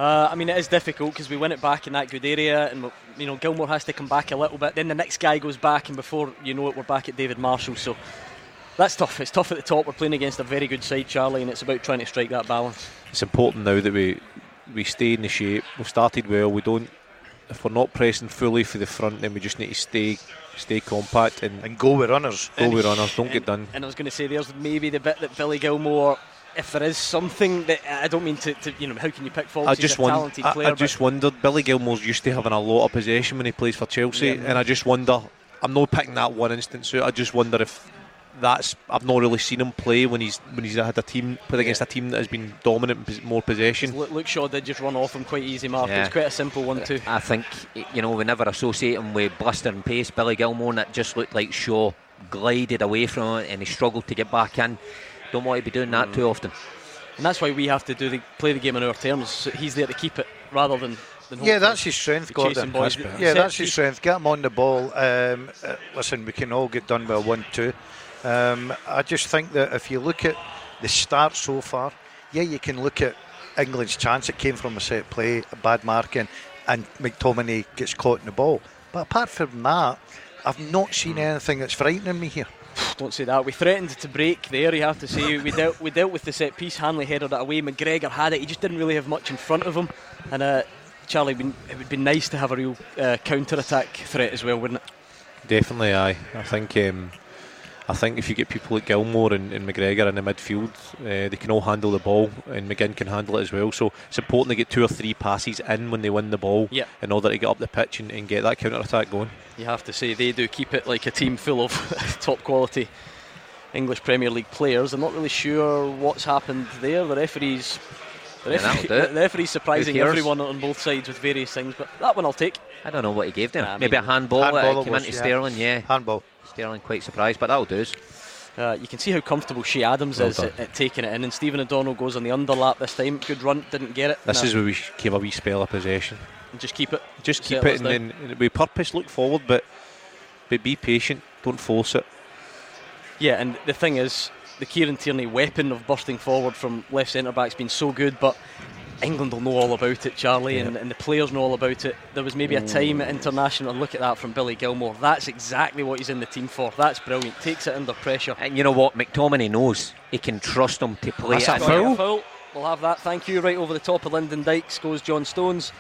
Uh, I mean, it is difficult because we win it back in that good area, and you know Gilmour has to come back a little bit. Then the next guy goes back, and before you know it, we're back at David Marshall. So that's tough. It's tough at the top. We're playing against a very good side, Charlie, and it's about trying to strike that balance. it's important now that we we stay in the shape. We've started well. We don't. If we're not pressing fully for the front, then we just need to stay stay compact and and go with runners. go with runners. Don't and, get done. And I was going to say, there's maybe the bit that Billy Gilmour. If there is something that I don't mean to, to you know, how can you pick faults? I He's just a won- talented I, player. I just wondered. Billy Gilmour's used to having a lot of possession when he plays for Chelsea, Yeah. and I just wonder. I'm not picking that one instance out. I just wonder if that's. I've not really seen him play when he's when he's had a team played against a team that has been dominant, and more possession. Luke, Luke Shaw did just run off him quite easy, Mark. It Yeah. was quite a simple one too. I think you know we never associate him with blistering pace. Billy Gilmour, and it just looked like Shaw glided away from it, and he struggled to get back in. Don't want to be doing that too often. And that's why we have to do the, play the game on our terms. He's there to keep it rather than. than Yeah, that's his strength, Gordon. boys. Yeah, (laughs) that's his strength. Get him on the ball. Um, uh, listen, we can all get done with a one-two. Um, I just think that if you look at the start so far, yeah, you can look at England's chance. It came from a set play, a bad marking, and McTominay gets caught in the ball. But apart from that, I've not seen anything that's frightening me here. Don't say that. We threatened to break there. You have to say we dealt we dealt with the set piece. Hanley headed it away. McGregor had it. He just didn't really have much in front of him. And uh, Charlie, it would be nice to have a real uh, counter attack threat as well, wouldn't it? Definitely, aye. I think. Um, I think if you get people like Gilmour and, and McGregor in the midfield, uh, they can all handle the ball, and McGinn can handle it as well. So it's important to get two or three passes in when they win the ball, Yeah. in order to get up the pitch and, and get that counter attack going. You have to say they do keep it like a team full of (laughs) top quality English Premier League players. I'm not really sure what's happened there. The referees. The, Yeah, that'll referee, do it. the referee's surprising everyone on both sides with various things, but that one I'll take. I don't know what he gave them. Nah, I Maybe a mean, handball, handball uh, came was, into yeah. Sterling, yeah. Handball. Sterling quite surprised, but that'll do us. Uh, you can see how comfortable Che Adams Well is at, at taking it in, and Stephen O'Donnell goes on the underlap this time. Good run, didn't get it. This Nah, is where we should a wee spell of possession. And just keep it. Just keep it and down. then with purpose look forward, but but be patient. Don't force it. Yeah, and the thing is, the Kieran Tierney weapon of bursting forward from left centre back's been so good, but England will know all about it, Charlie, and, and the players know all about it. There was maybe a mm. time at international. Look at that from Billy Gilmour. That's exactly what he's in the team for. That's brilliant. Takes it under pressure. And you know what? McTominay knows he can trust him to play That's it a in. foul. Foul. We'll have that. Thank you. Right over the top of Lyndon Dykes goes John Stones.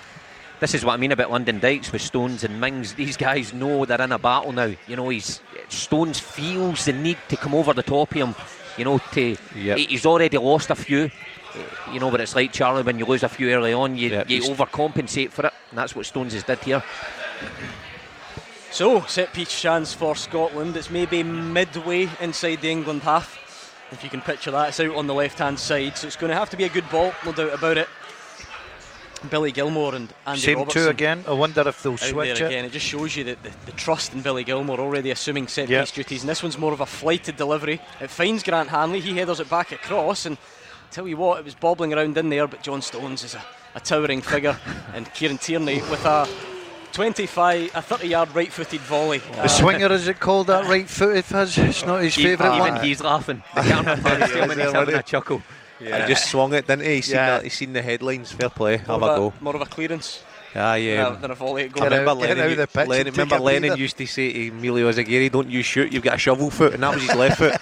This is what I mean about Lyndon Dykes with Stones and Mings. These guys know they're in a battle now. You know, he's Stones feels the need to come over the top of him. You know, to Yep. he- he's already lost a few. You know what it's like, Charlie. When you lose a few early on, you, Yep, you overcompensate for it, and that's what Stones has did here. So, set piece chance for Scotland. It's maybe midway inside the England half. If you can picture that, it's out on the left hand side. So, it's going to have to be a good ball, no doubt about it. Billy Gilmour and Andy Same Robertson two again. I wonder if they'll out switch there it. again. It just shows you that the, the trust in Billy Gilmour already assuming set Yep. piece duties. And this one's more of a flighted delivery. It finds Grant Hanley. He headers it back across. And tell you what, it was bobbling around in there. But John Stones is a, a towering figure. (laughs) and Kieran Tierney with a 25, a 30 yard right footed volley. The uh, swinger, is it called that right footed? Fizz? It's not his favourite one. Even one. he's laughing. The camera (laughs) pans to he's having a chuckle. He just swung it, didn't he? He seen, Yeah. that, he seen the headlines. Fair play. more, Have a of go. more of a clearance Ah, yeah. than a volley. It I remember Lennon, the pitch Lennon, remember a Lennon used to say to Emilio Izaguirre, don't use shoot, you've got a shovel foot, and that was his left foot. (laughs)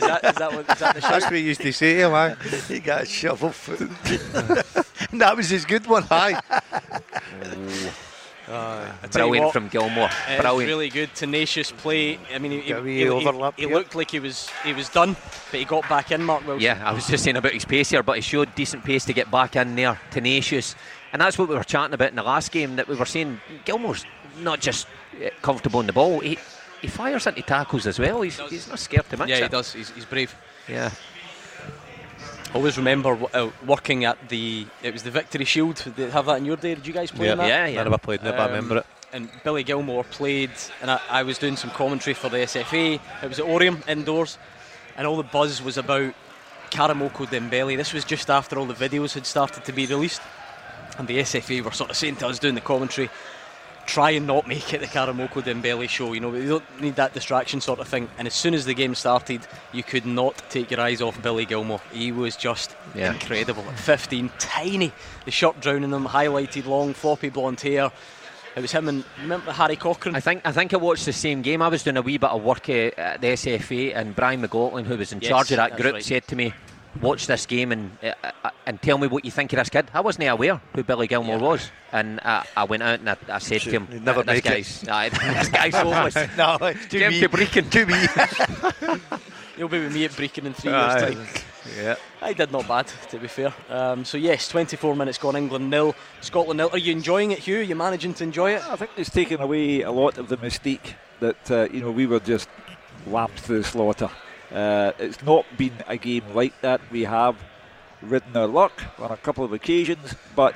Is that, is that, what, is that the That's what he used to say to him, man. he got a shovel foot. (laughs) that was his good one. Hi. (laughs) I tell you Brilliant what, from Gilmour. Brilliant. really good, tenacious play. I mean, he, Got he, he- he looked like he was he was done, but he got back in. Mark Wilson. Yeah, I was just saying about his pace here, but he showed decent pace to get back in there, tenacious. And that's what we were chatting about in the last game, that we were saying Gilmour's not just uh, comfortable in the ball, he, he fires into tackles as well. He's, he's not scared to mix yeah, he it. does. He's, he's brave. Yeah. Always remember uh, working at the. It was the Victory Shield. Did they have that in your day? Did you guys play Yeah. that? Yeah, yeah. I never played it, but I Um, remember it. And Billy Gilmour played, and I, I was doing some commentary for the SFA. It was at Oriam indoors, and all the buzz was about Karamoko Dembele. This was just after all the videos had started to be released, and the SFA were sort of saying to us doing the commentary, try and not make it the Karamoko Dembele show. You know, we don't need that distraction sort of thing. And as soon as the game started, you could not take your eyes off Billy Gilmour. He was just Yeah. incredible. At 15, tiny, the shirt drowning him, highlighted, long, floppy blonde hair. It was him and remember Harry Cochrane. I think I think I watched the same game. I was doing a wee bit of work at the SFA, and Brian McLaughlin, who was in Yes, charge of that group, right. said to me, "Watch this game and uh, uh, and tell me what you think of this kid." I wasn't aware who Billy Gilmour Yeah. was, and I, I went out and I, I said to him, never "Uh, "This make it." guy's, aye, (laughs) this guy's (laughs) hopeless." no, it's too Jim wee. to Brechin. Too wee. He'll (laughs) be with me at Brechin in three years' time. Yeah. I did not bad, to be fair. Um, so yes, 24 minutes gone. England nil, Scotland nil. Are you enjoying it, Hugh? Are you managing to enjoy it? I think it's taken away a lot of the mystique that uh, you know we were just lapped through slaughter. Uh, it's not been a game like that. We have ridden our luck on a couple of occasions, but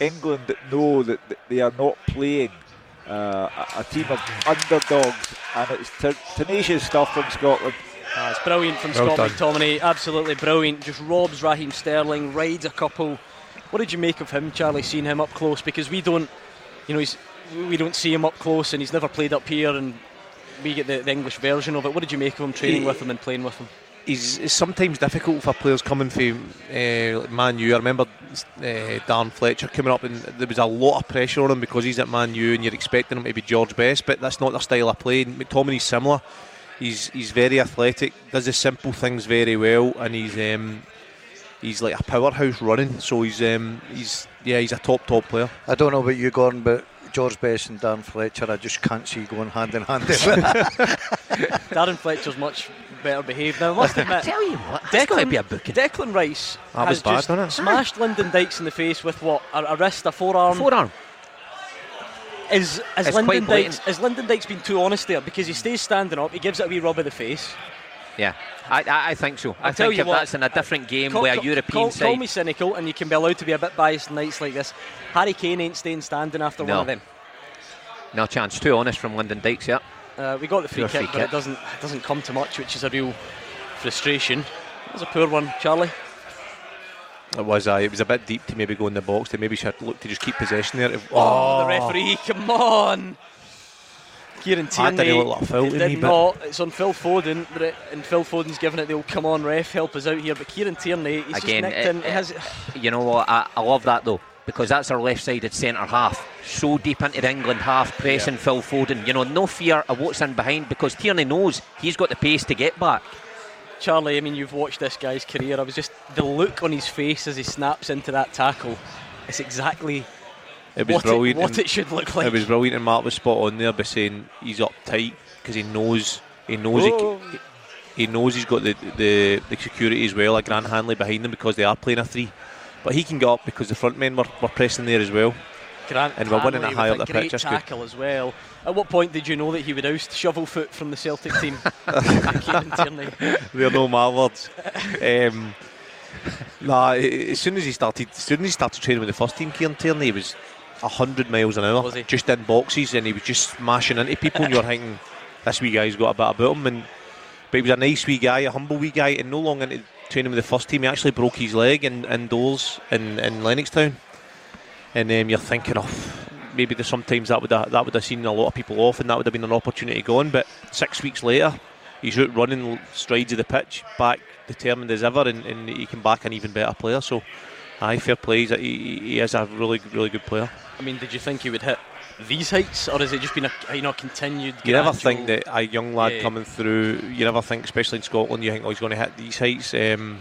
England know that they are not playing uh, a, a team of underdogs, and it's te- tenacious stuff from Scotland. Ah, it's brilliant from Well Scott done. McTominay. Absolutely brilliant. Just robs Raheem Sterling, rides a couple. What did you make of him, Charlie? Seeing him up close because we don't, you know, he's we don't see him up close, and he's never played up here, and we get the, the English version of it. What did you make of him training He- with him and playing with him? He's, it's sometimes difficult for players coming from uh, Man U. I remember uh, Dan Fletcher coming up, and there was a lot of pressure on him because he's at Man U, and you're expecting him to be George Best, but that's not their style of play. And McTominay's similar. He's he's very athletic, does the simple things very well, and he's um, he's like a powerhouse running. So he's um, he's yeah, he's a top top player. I don't know about you, Gordon, but George Best and Dan Fletcher, I just can't see going hand in hand. (laughs) (laughs) Darren Fletcher's much better behaved now. I must I admit, tell you what, that's to be a booking. Declan Rice That has bad, just smashed Lyndon Dykes in the face with what a, a wrist, a forearm. Forearm. Is, is, Lyndon. Dykes, is Lyndon Dykes been too honest there? Because he stays standing up, he gives it a wee rub of the face. Yeah, I, I, I think so. I I'll tell think you if what, that's in a different game Call- where a call- European call, side. Call me cynical, and you can be allowed to be a bit biased in nights like this. Harry Kane ain't staying standing after No. one of them. No chance. Too honest from Lyndon Dykes, yeah. Uh, we got the free kick, free but it doesn't it doesn't come to much, which is a real frustration. That was a poor one, Charlie. It was. Uh, it was a bit deep to maybe go in the box. They maybe should look to just keep possession there. If- Oh, the referee, come on! Kieran Tierney didn't a foul it did but- It's on Phil Foden, but and Phil Foden's giving it the old "come on, ref, help us out here." But Kieran Tierney, he's Again, just nicked it- in. It has, You know what? I, I love that though because that's our left-sided centre half. So deep into the England half, pressing Phil Foden. You know, no fear of what's in behind because Tierney knows he's got the pace to get back. Charlie, I mean, you've watched this guy's career. I was just the look on his face as he snaps into that tackle. It's exactly It was what, brilliant. it, what it should look like. It was brilliant, and Mark was spot on there by saying he's uptight because he knows he knows Whoa. he, he knows he's got the, the the security as well, like Grant Hanley behind him because they are playing a three. But he can get up because the front men were, were pressing there as well. Grant and we're winning it high up a the great pitch, good. tackle as well. At what point did you know that he would oust Shovelfoot from the Celtic team? (laughs) (laughs) They're no my words. Um, nah, as soon as he started, as soon as he started training with the first team, Kieran Tierney he was hundred miles an hour, just in boxes, and he was just smashing into people. and you were thinking, this wee guy's got a bit about him, and but he was a nice wee guy, a humble wee guy, and no long into training with the first team, he actually broke his leg in, indoors in in Lennoxtown, and um, you're thinking, of maybe there's sometimes that would have, that would have seen a lot of people off, and that would have been an opportunity gone. But six weeks later, he's out running strides of the pitch, back determined as ever, and, and he can back an even better player. So, aye, fair play. He's a, he, he is a really, really good player. I mean, did you think he would hit these heights, or has it just been a you know continued? You never think that a young lad Yeah. coming through. You never think, especially in Scotland, you think, oh, he's going to hit these heights. Um,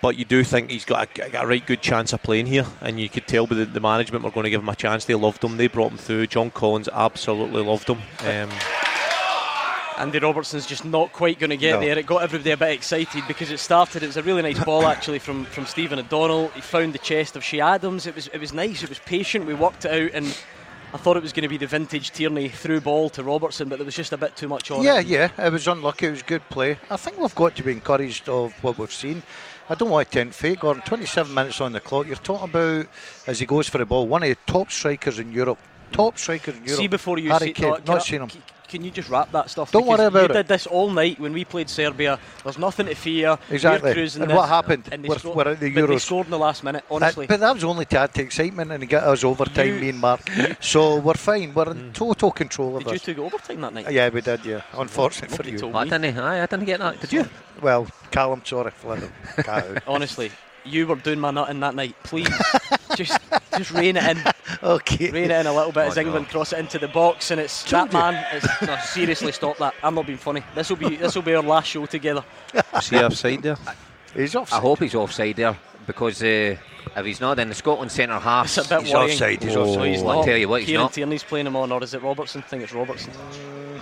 but you do think he's got a, got a right good chance of playing here, and you could tell by the, the management were going to give him a chance. They loved him. They brought him through. John Collins absolutely loved him. Um, Andy Robertson's just not quite going to get No. there. It got everybody a bit excited because it started. It was a really nice ball (coughs) actually from from Stephen O'Donnell. He found the chest of Che Adams. It was it was nice. It was patient. We worked it out, and I thought it was going to be the vintage Tierney through ball to Robertson, but there was just a bit too much on Yeah, it. yeah, it was unlucky. It was good play. I think we've got to be encouraged of what we've seen. I don't want to tempt fate, Gordon. 27 minutes on the clock. You're talking about as he goes for the ball, one of the top strikers in Europe. Top striker in Europe. See before you Harry see, Kane. no, not I- seen him. C- Can you just wrap that stuff? Don't Because worry about you it. did this all night when we played Serbia. There's nothing to fear. Exactly. We're cruising And this, what happened? And they We're- scored- we're at the but They scored in the last minute. That- Honestly, but that was only to add to excitement and to get us overtime, You- me and Mark. so we're fine. We're in mm. total control of did you this. two go overtime that night? Yeah, we did, yeah. Unfortunately for you. I didn't. Aye, I didn't get that. Did you? Well, Callum, sorry, flat out. Cat out. Honestly, you were doing my nut in that night. Please, (laughs) just just rein it in, Okay. rein it in a little bit Oh, as no. England cross it into the box, and it's that man. Is, no, seriously, stop that. I'm not being funny. This will be this will be our last show together. see offside there. He's I hope he's offside there because uh, if he's not, then the Scotland centre half. It's a bit He's worrying. offside, he's Oh, offside. he's I'll tell you what, he's Kieran not. Tierney's playing him on, or is it Robertson? I think it's Robertson.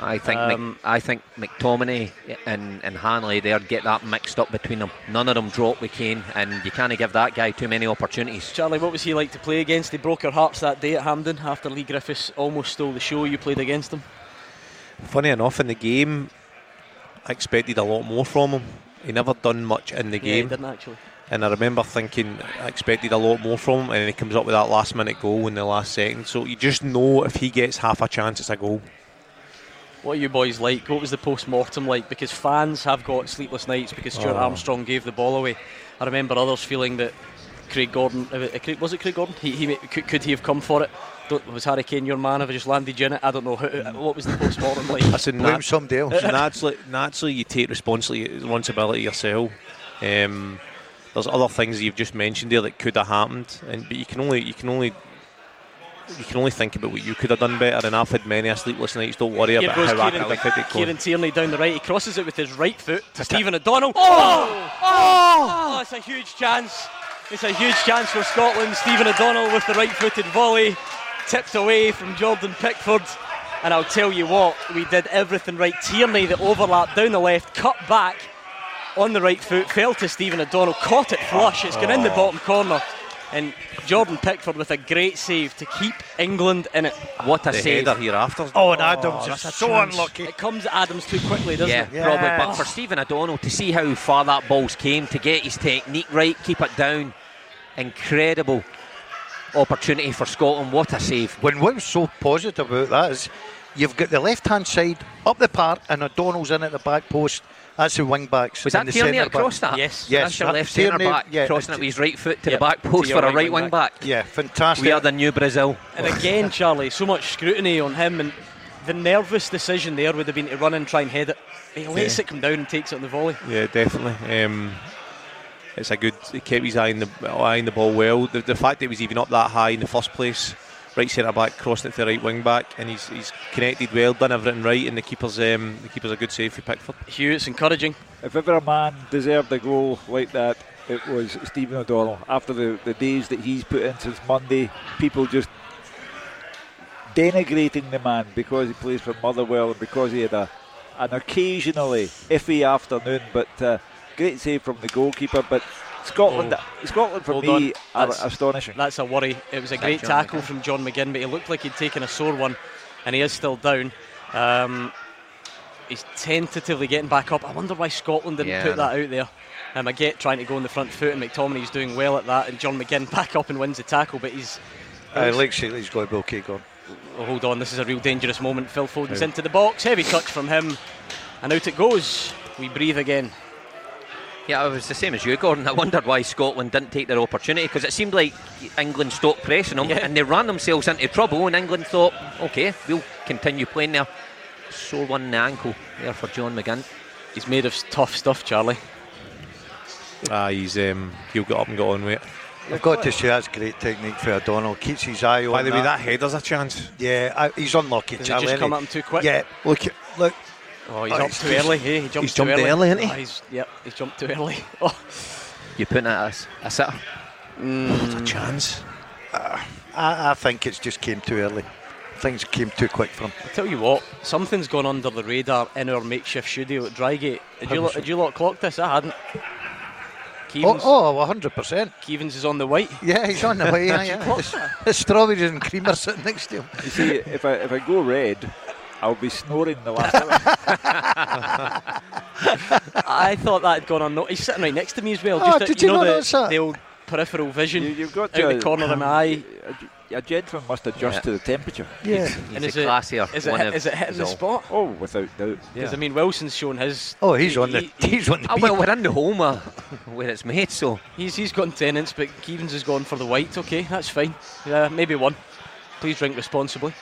I think Um, Mc, I think McTominay and, and Hanley there get that mixed up between them. None of them drop with Kane, and you can't give that guy too many opportunities. Charlie, what was he like to play against? They broke our hearts that day at Hampden after Leigh Griffiths almost stole the show. You played against him. Funny enough, in the game, I expected a lot more from him. He never done much in the Yeah, he game. didn't actually. And I remember thinking I expected a lot more from him, and then he comes up with that last minute goal in the last second. So you just know if he gets half a chance, it's a goal. What are you boys like? What was the post mortem like? Because fans have got sleepless nights because Stuart Oh. Armstrong gave the ball away. I remember others feeling that Craig Gordon, uh, uh, Craig- was it Craig Gordon? He, he could, could he have come for it? Don't, was Harry Kane your man? Have I just landed you in it? I don't know. Who, uh, what was the post mortem like? I said, Blame nat- somebody else. (laughs) naturally, naturally, you take responsibility, responsibility yourself. Um, there's other things you've just mentioned there that could have happened, and but you can only you can only you can only think about what you could have done better. And I've had many a sleepless nights. Don't worry Here about how I Kieran, could have it Kieran Tierney down the right. He crosses it with his right foot to Stephen O'Donnell. Oh! Oh! oh! oh! It's a huge chance. It's a huge chance for Scotland. Stephen O'Donnell with the right-footed volley, tipped away from Jordan Pickford. And I'll tell you what, we did everything right. Tierney, the overlap down the left, cut back on the right foot, fell to Stephen O'Donnell, caught it flush. It's gone in the ah. bottom corner. And Jordan Pickford with a great save to keep England in it. What a The save. header here after. Oh, and Adams oh, that's is so chance. unlucky. It comes at Adams too quickly, doesn't Yeah, it? Yeah. probably. But for Stephen O'Donnell to see how far that ball's came, to get his technique right, keep it down, incredible opportunity for Scotland. What a save! When what's so positive about that is you've got the left hand side up the park and O'Donnell's in at the back post. That's the wing backs. Was and that the Tierney centre that crossed back. that? Yes. Yes, That's your that left centre back yeah, crossing it with his right foot to Yeah, the back post for a right right wing wing back. back. Yeah, fantastic. We are the new Brazil. And again, Charlie, so much scrutiny on him, and the nervous decision there would have been to run and try and head it. He lets Yeah. it come down and takes it on the volley. Yeah, definitely. Um, it's a good. He kept his eye on the eye on the ball well. The, the fact that he was even up that high in the first place, right centre back, crossing it to the right wing back, and he's he's connected well, done everything right, and the keeper's um, the keeper's a good save for Pickford. Hugh, it's encouraging. If ever a man deserved a goal like that, it was Stephen O'Donnell. After the, the days that he's put in since Monday, people just denigrating the man because he plays for Motherwell and because he had a an occasionally iffy afternoon, but uh, great save from the goalkeeper. But Scotland, Scotland for Hold me on. are That's- astonishing. That's a worry. It was a great John tackle McGinn? from John McGinn, but he looked like he'd taken a sore one, and he is still down. Um, he's tentatively getting back up. I wonder why Scotland didn't Yeah, put that out there. Um, Get trying to go on the front foot, and McTominay's doing well at that, and John McGinn (laughs) back up and wins the tackle, but he's. I like He's got to be okay, Gordon. Oh, hold on, this is a real dangerous moment. Phil Foden's into the box, heavy touch from him, and out it goes. We breathe again. Yeah, I was the same as you, Gordon. I wondered why Scotland didn't take their opportunity because it seemed like England stopped pressing them Yeah. and they ran themselves into trouble. And England thought, okay, we'll continue playing there. Sore one in the ankle there for John McGinn. He's made of tough stuff, Charlie. Ah, he's um, he'll get up and get on with it. I've got to say that's great technique for O'Donnell. Keeps his eye on By the way, that. that header's a chance. Yeah, I, he's unlucky. Does it Charlie, just come innit? at him too quick? Yeah, look, look. Oh, he's Oh, up he's too early. Hey, he jumped he's too jumped early. early, hasn't he? Ah, he's, yep, he's jumped too early. (laughs) Oh, You putting it as a sitter? It's a chance. I, I think it's just came too early. Things came too quick for him. I tell you what, something's gone under the radar in our makeshift studio at Drygate. Did you, lot, did you lot clock this? I hadn't. Oh, Keevins, oh, 100%. Keevins is on the white. Yeah, he's on the (laughs) white. Yeah, yeah. There's, there's strawberries and cream are sitting next to him. You see, if I if I go red, I'll be snoring the last hour. (laughs) I thought that had gone unnoticed. He's sitting right next to me as well. Oh, Just, did you you know not the, notice that? the old peripheral vision You, you've got out to the corner of my (laughs) eye. A, a gentleman must adjust Yeah. to the temperature. Yeah. He's And a is it- classier. Is it, hit- of is it hitting the all. spot? Oh, without doubt. Because I mean, Wilson's shown his. Oh, he's on the he- he- (laughs) he's on the Oh, beat. well, we're in the home uh, where it's made, so He's he's gotten Tennent's, but Keevins has gone for the white. Okay, that's fine. Uh, maybe one. Please drink responsibly.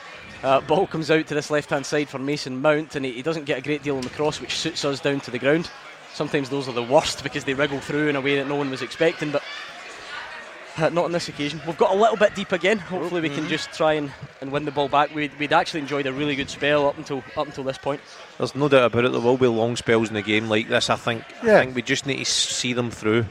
Uh, ball comes out to this left-hand side for Mason Mount, and he, he doesn't get a great deal on the cross, which suits us down to the ground. Sometimes those are the worst because they wriggle through in a way that no one was expecting, but uh, not on this occasion. We've got a little bit deep again. Hopefully, we can just try and, and win the ball back. We'd, we'd actually enjoyed a really good spell up until up until this point. There's no doubt about it. There will be long spells in the game like this. I think. Yeah. I think we just need to see them through.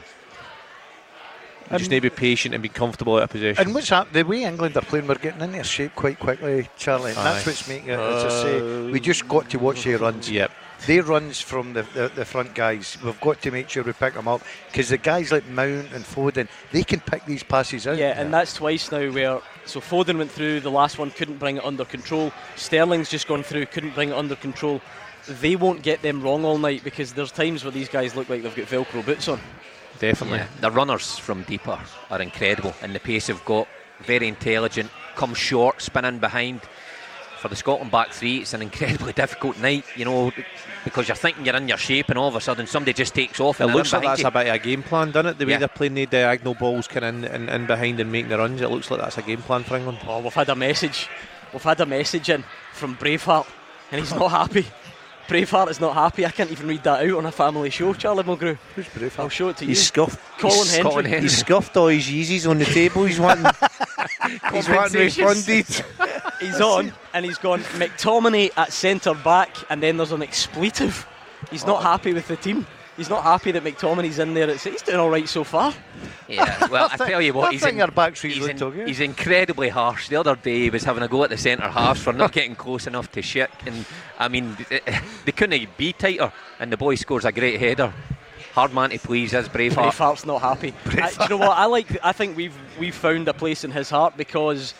We just need to be patient and be comfortable out of position. And what's that? The way England are playing, we're getting into shape quite quickly, Charlie. And that's what's making it. As I say, we just got to watch their runs. Yep. They runs from the, the, the front guys. We've got to make sure we pick them up because the guys like Mount and Foden, they can pick these passes out. Yeah, and that's twice now where so Foden went through the last one, couldn't bring it under control. Sterling's just gone through, couldn't bring it under control. They won't get them wrong all night because there's times where these guys look like they've got Velcro boots on. Definitely. yeah, the runners from deeper are incredible, and the pace they've got, very intelligent, come short, spinning behind. For the Scotland back three, it's an incredibly (laughs) difficult night, you know, because you're thinking you're in your shape, and all of a sudden somebody just takes off. It looks like that's behind a bit of a game plan, doesn't it? The way Yeah. they're playing the diagonal balls kind of in, in, in behind and making the runs. It looks like that's a game plan for England. Oh, we've had a message. We've had a message in from Braveheart, and he's not happy. Braveheart is not happy. I can't even read that out on a family show, Charlie Mulgrew. Who's Braveheart? I'll show it to you. He's scuffed. Colin he's, Hendry. Colin Hendry. He's scuffed all his Yeezys on the table. He's wanting. (laughs) he's wanting Compensations. (laughs) refunded. He's on, and he's gone McTominay at centre back, and then there's an expletive. He's not oh. happy with the team. He's not happy that McTominay's in there. It's, he's doing all right so far. Yeah, well, I think- (laughs) tell you what, he's, in- he's, in- he's incredibly harsh. The other day he was having a go at the centre halves for not (laughs) getting close enough to shit, and I mean eh, eh, they couldn't be tighter. And the boy scores a great header. Hard man to please is Braveheart. Braveheart's not happy. (laughs) I, do you know what? I like. I think we've we've found a place in his heart because,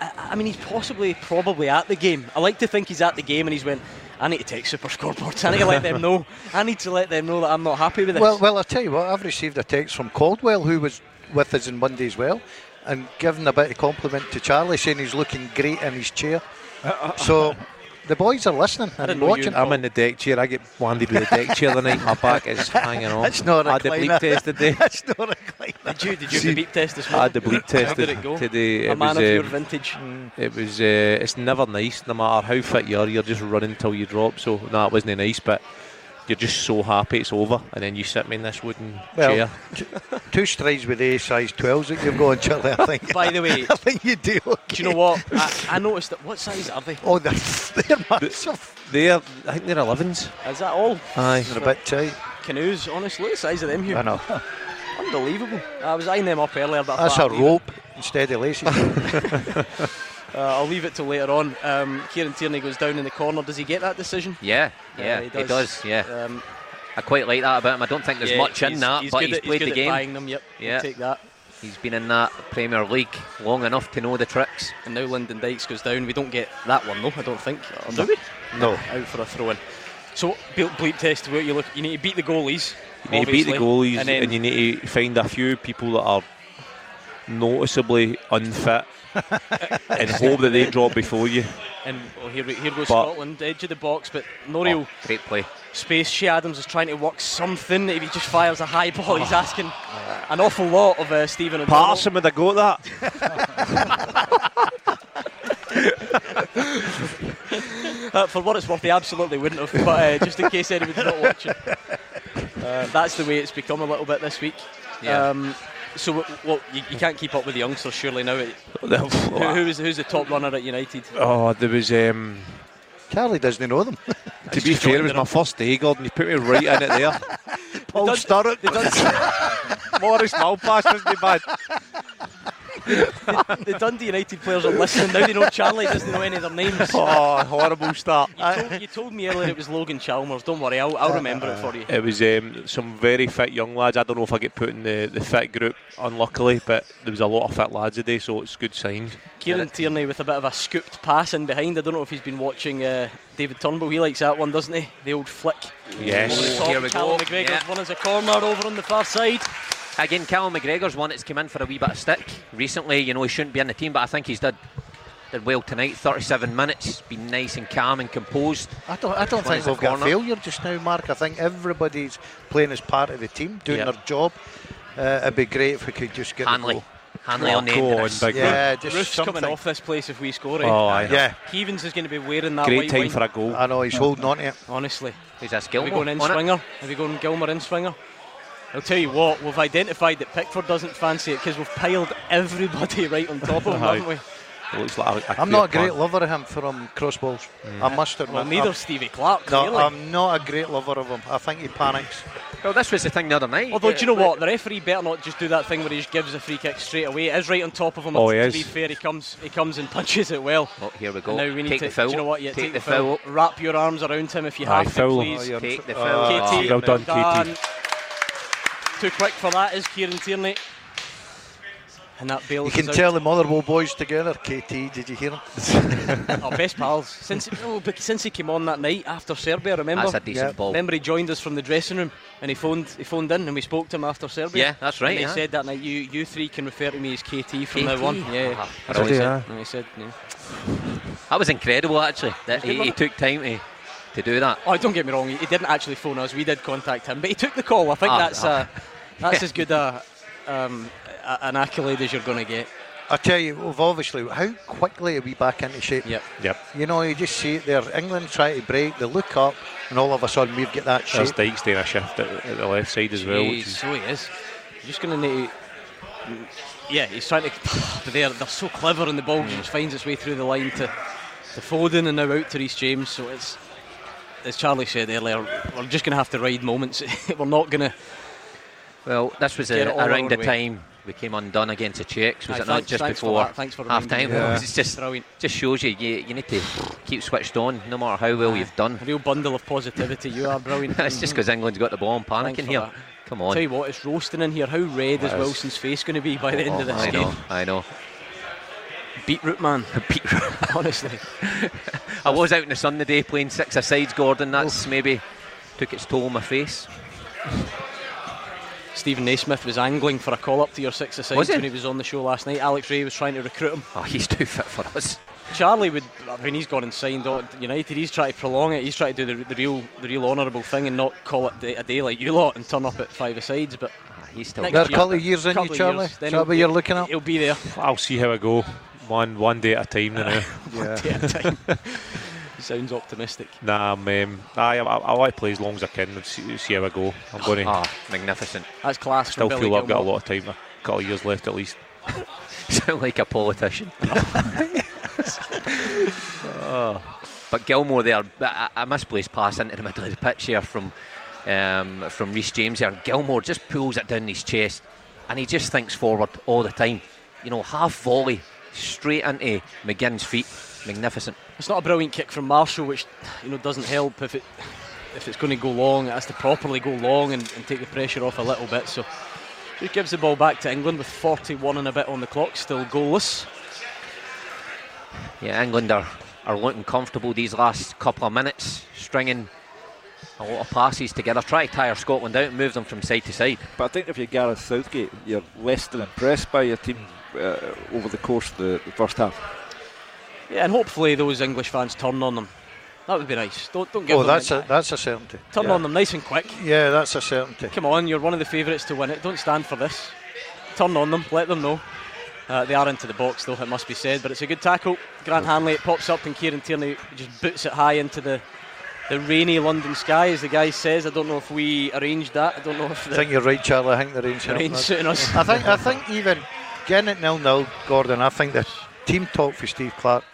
I, I mean, he's possibly probably at the game. I like to think he's at the game and he's went. I need to take Super Scoreboards. I need to let them know. I need to let them know that I'm not happy with this. Well, well, I'll tell you what. I've received a text from Caldwell, who was with us on Monday as well, and given a bit of compliment to Charlie, saying he's looking great in his chair. (laughs) So the boys are listening and watching. I'm in the deck chair. I get landed with the deck chair the night. My back is hanging (laughs) on. That's not a I had the bleep test today. (laughs) That's not a recliner. Did you did you have the beep test this morning? I had the bleep test How did it go? today. A It man was, of your um, vintage. It was. Uh, it's never nice, no matter how fit you are. You're just running till you drop. So no, it wasn't nice. But you're just so happy it's over, and then you sit me in this wooden Well, chair. Two strides with A size 12s that you've got, Charlie. I think. By the way, (laughs) I think you do. Okay. do you know what? I, I noticed that. What size are they? Oh, they're, they're massive. They're, I think they're 11s. Is that all? Aye. They're a bit tight. Canoes, honestly, the size of them here. I know. Unbelievable. I was eyeing them up earlier, but That's a a I'd leave it. rope instead of laces. (laughs) Uh, I'll leave it till later on. Um, Kieran Tierney goes down in the corner. Does he get that decision? Yeah, yeah, he he does. Yeah, Um, I quite like that about him. I don't think there's yeah, much in that, he's but he's at, played good the at game. buying them. Yep, Yeah. take that. He's been in that Premier League long enough to know the tricks. And now Lyndon Dykes goes down. We don't get that one though. I don't think. Or do we? No. Out for a throw in. So ble- bleep test. Where you look, you need to beat the goalies. You need to beat the goalies, and and you need to find a few people that are noticeably unfit, (laughs) and hope that they drop before you. and well, here, here goes But- Scotland, edge of the box, but no real Oh, great play. space. Che Adams is trying to work something. If he just fires a high ball, he's asking an awful lot of uh, Stephen. O'Donnell. Patterson would have got that. (laughs) (laughs) Uh, for what it's worth, they absolutely wouldn't have. But uh, just in case anyone's not watching, uh, that's the way it's become a little bit this week. Yeah. Um, so, w- well, you, you can't keep up with the youngsters, surely now. (laughs) Who, who is who's the top runner at United? Oh, there was. Um, Charlie doesn't know them. to be fair, it was my first day, Gordon. You put me right in it there. (laughs) Paul Dun- Sturrock. (laughs) Maurice Malpas wasn't bad. (laughs) the Dundee United players are listening now. They know Charlie doesn't know any of their names. (laughs) Oh, horrible start. You told, you told me earlier it was Logan Chalmers. Don't worry, I'll, I'll remember it for you. It was um, some very fit young lads. I don't know if I get put in the, the fit group, unluckily, but there was a lot of fit lads today, so it's good signs. Kieran Tierney with a bit of a scooped pass in behind. I don't know if he's been watching uh, David Turnbull. He likes that one, doesn't he? The old flick. Yes. Over the. Here we Callum go. McGregor's Yeah. one as a corner over on the far side. Again, Callum McGregor's one that's come in for a wee bit of stick recently. You know, he shouldn't be in the team, but I think he's did did well tonight. 37 minutes, been nice and calm and composed. I don't, I don't think we've got a failure just now, Mark. I think everybody's playing as part of the team, doing Yep. their job. Uh, it'd be great if we could just get Hanley, the. Hanley on the end of on, this. big Yeah, just roof's something. coming off this place if we score. it. Oh, aye. Yeah, Keevins is going to be wearing that Great white time wine. for a goal. I know he's holding on to it. Honestly, Who's this, are we Gilmour? going in on it? swinger? Are we going Gilmour in swinger? I'll tell you what, we've identified that Pickford doesn't fancy it because we've piled everybody (laughs) right on top of him, haven't we? It looks like a, a I'm not a great plan. lover of him from crossballs. Mm. I must admit. Well, neither Stevie Clarke, I'm, clearly. no, I'm not a great lover of him. I think he panics. Well, this was the thing the other night. Although, do you know what? The referee better not just do that thing where he just gives a free kick straight away. It is right on top of him. Oh, he to he be fair, he comes, he comes and (laughs) punches it well. Oh, here we go. And now we need take to. the foul. Do you know what? Yeah, take, take, the foul. Wrap your arms around him if you Aye, have foul to, please. Oh, you're- Take the foul. Ah, KT, well done, done. Too quick for that is Kieran Tierney. And that bails You can tell out. the Motherwell boys together. KT, did you hear him? (laughs) Our best pals. Since no, but since he came on that night after Serbia, remember? That's a decent Yeah. ball. Remember he joined us from the dressing room and he phoned he phoned in and we spoke to him after Serbia. Yeah, that's right, And he said that night you you three can refer to me as KT from KT? now on. Yeah. Ah, That's what he brilliant. said. And he said, yeah. That was incredible, actually. That good, he, he took time to, to do that. Oh, don't get me wrong. He, he didn't actually phone us. We did contact him, but he took the call. I think Ah, that's ah. uh, that's as (laughs) good a, um, a an accolade as you're going to get. I tell you, we've obviously, how quickly are we back into shape? Yep. Yep. You know, you just see it there. England try to break, they look up, and all of a sudden we've got that There's shape. Dykes doing a shift at, at the left side as well. Jeez, Which is, so he is. You're just going to need. Yeah, he's trying to. But (sighs) they're they're so clever, in the ball just finds its way through the line to to Foden, and now out to Reece James. So it's as Charlie said earlier, we're just going to have to ride moments. (laughs) we're not going to. Well, this was a, around the way. time we came undone against the Czechs. Was Aye, it not just thanks before that, thanks for half time? Yeah. It's just Brilliant. just shows you, you you need to keep switched on no matter how well you've done. A real bundle of positivity. You are brilliant. (laughs) it's just because England's got the ball and panicking here. that. Come on. Tell you what, it's roasting in here. How red It is. Wilson's face going to be by the end of this I game? know, I know. Beetroot man. (laughs) Beetroot. Honestly. I was out in the sun the day playing six asides, Gordon. That's maybe took its toll on my face. Steven Naismith was angling for a call up to your six asides Was when he was on the show last night. Alex Rae was trying to recruit him. Oh, he's too fit for us. Charlie would. I mean, he's gone and signed on United. He's trying to prolong it. He's trying to do the, the real, the real honourable thing and not call it day, a day like you lot and turn up at five asides. But Ah, he's still Next They're a year- couple of years in couple you, of Charlie. years, Is then that he'll what be- you're looking at? he'll be there. I'll see how I go. One one day at a time now. Yeah. (laughs) day at a time. (laughs) Sounds optimistic. nah, I'm, um, I, I, I want to play as long as I can and see, see how I go. I'm going to Ah, magnificent. That's class. still feel Billy I've got a lot of time, a couple of years left at least. (laughs) Sound like a politician. oh. But Gilmour there, a, a misplaced pass into the middle of the pitch here from um, from Reece James there. Gilmour just pulls it down his chest and he just thinks forward all the time. You know, half volley straight into McGinn's feet. Magnificent. It's not a brilliant kick from Marshall, which you know doesn't help if it if it's going to go long. It has to properly go long and, and take the pressure off a little bit. So just gives the ball back to England with 41 and a bit on the clock, still goalless. Yeah, England are, are looking comfortable these last couple of minutes, stringing a lot of passes together, try to tire Scotland out and move them from side to side. But I think if you're Gareth Southgate, you're less than impressed by your team uh, over the course of the, the first half. Yeah, and hopefully those English fans turn on them. That would be nice. Don't don't give Oh, them that's the- a that's a certainty. turn Yeah. on them nice and quick. Yeah, that's a certainty. Come on, you're one of the favourites to win it. Don't stand for this. Turn on them, let them know. Uh, they are into the box, though, it must be said, but it's a good tackle. Grant Hanley, it pops up, and Kieran Tierney just boots it high into the, the rainy London sky, as the guy says. I don't know if we arranged that. I don't know if I think you're right, Charlie. I think the rain's the helping suiting us. I think I think even getting it nil nil, Gordon. I think the team talk for Steve Clarke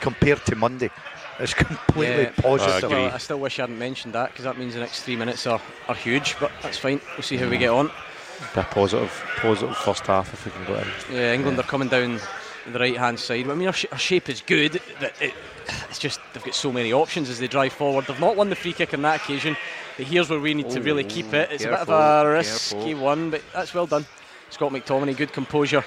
compared to Monday is (laughs) completely Yeah. positive. agree. Well, I still wish I hadn't mentioned that because that means the next three minutes are, are huge, but that's fine. We'll see how we get on. Be a positive, positive first half if we can go in. Yeah, England are coming down the right hand side. I mean, our, sh- our shape is good. But it, it's just they've got so many options as they drive forward. They've not won the free kick on that occasion. But here's where we need to really keep it. It's a bit of a risky careful. one, but that's well done. Scott McTominay, good composure.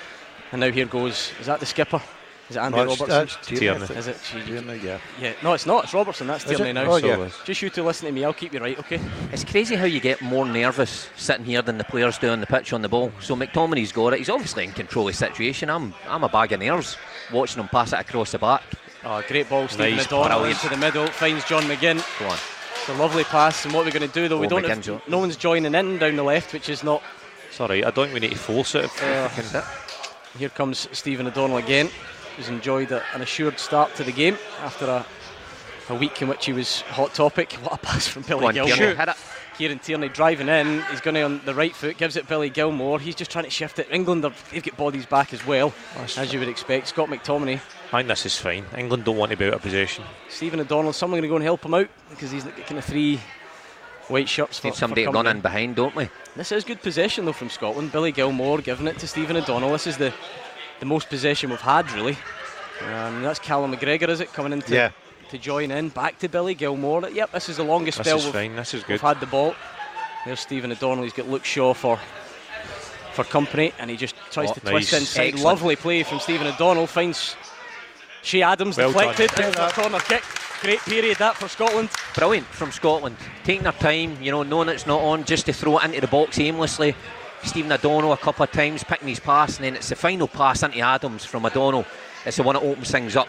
And now here goes. Is that the skipper? Is it Andy No, it's- Robertson? that's Tierney, Tierney. Is it? Gee, Tierney, yeah. Yeah, no, it's not. It's Robertson. That's Is Tierney it? now. Oh, So yeah. Just you two listen to me. I'll keep you right, okay? It's crazy how you get more nervous sitting here than the players do on the pitch on the ball. So McTominay's got it. He's obviously in control of the situation. I'm I'm a bag of nerves watching him pass it across the back. Oh, great ball, Stephen Nice, O'Donnell brilliant. into the middle. Finds John McGinn. Go on. It's a lovely pass. And what we're going to do, though, we Oh, don't. McGinn's Have, up. no one's joining in down the left, which is not It's all right. I don't think we need to force it. Uh, if. Here comes Stephen O'Donnell again, who's enjoyed a, an assured start to the game after a, a week in which he was hot topic. What a pass from Billy Gilmour. Tierney, hit. Kieran Tierney driving in. He's going on the right foot, gives it Billy Gilmour. He's just trying to shift it. England, are, they've got bodies back as well, as you would expect. Scott McTominay, I think this is fine. England don't want to be out of possession. Stephen O'Donnell. Someone going to go and help him out because he's got kind of three white shirts for, Need somebody for to run company. in behind, don't we? This is good possession though from Scotland. Billy Gilmour giving it to Stephen O'Donnell. This is the the most possession we've had really. Um, that's Callum McGregor, is it, coming in to, Yeah. to join in. Back to Billy Gilmour. Yep, this is the longest This spell is we've, fine. This is we've had the ball. There's Stephen O'Donnell. He's got Luke Shaw for for company, and he just tries Oh, to twist nice. inside. Excellent. Lovely play from Stephen O'Donnell. Finds Che Adams Well done. deflected. It's a corner kick. Great period that for Scotland. Brilliant from Scotland. Taking their time, you know, knowing it's not on, just to throw it into the box aimlessly. Stephen O'Donnell a couple of times picking his pass, and then it's the final pass into Adams from O'Donnell. It's the one that opens things up.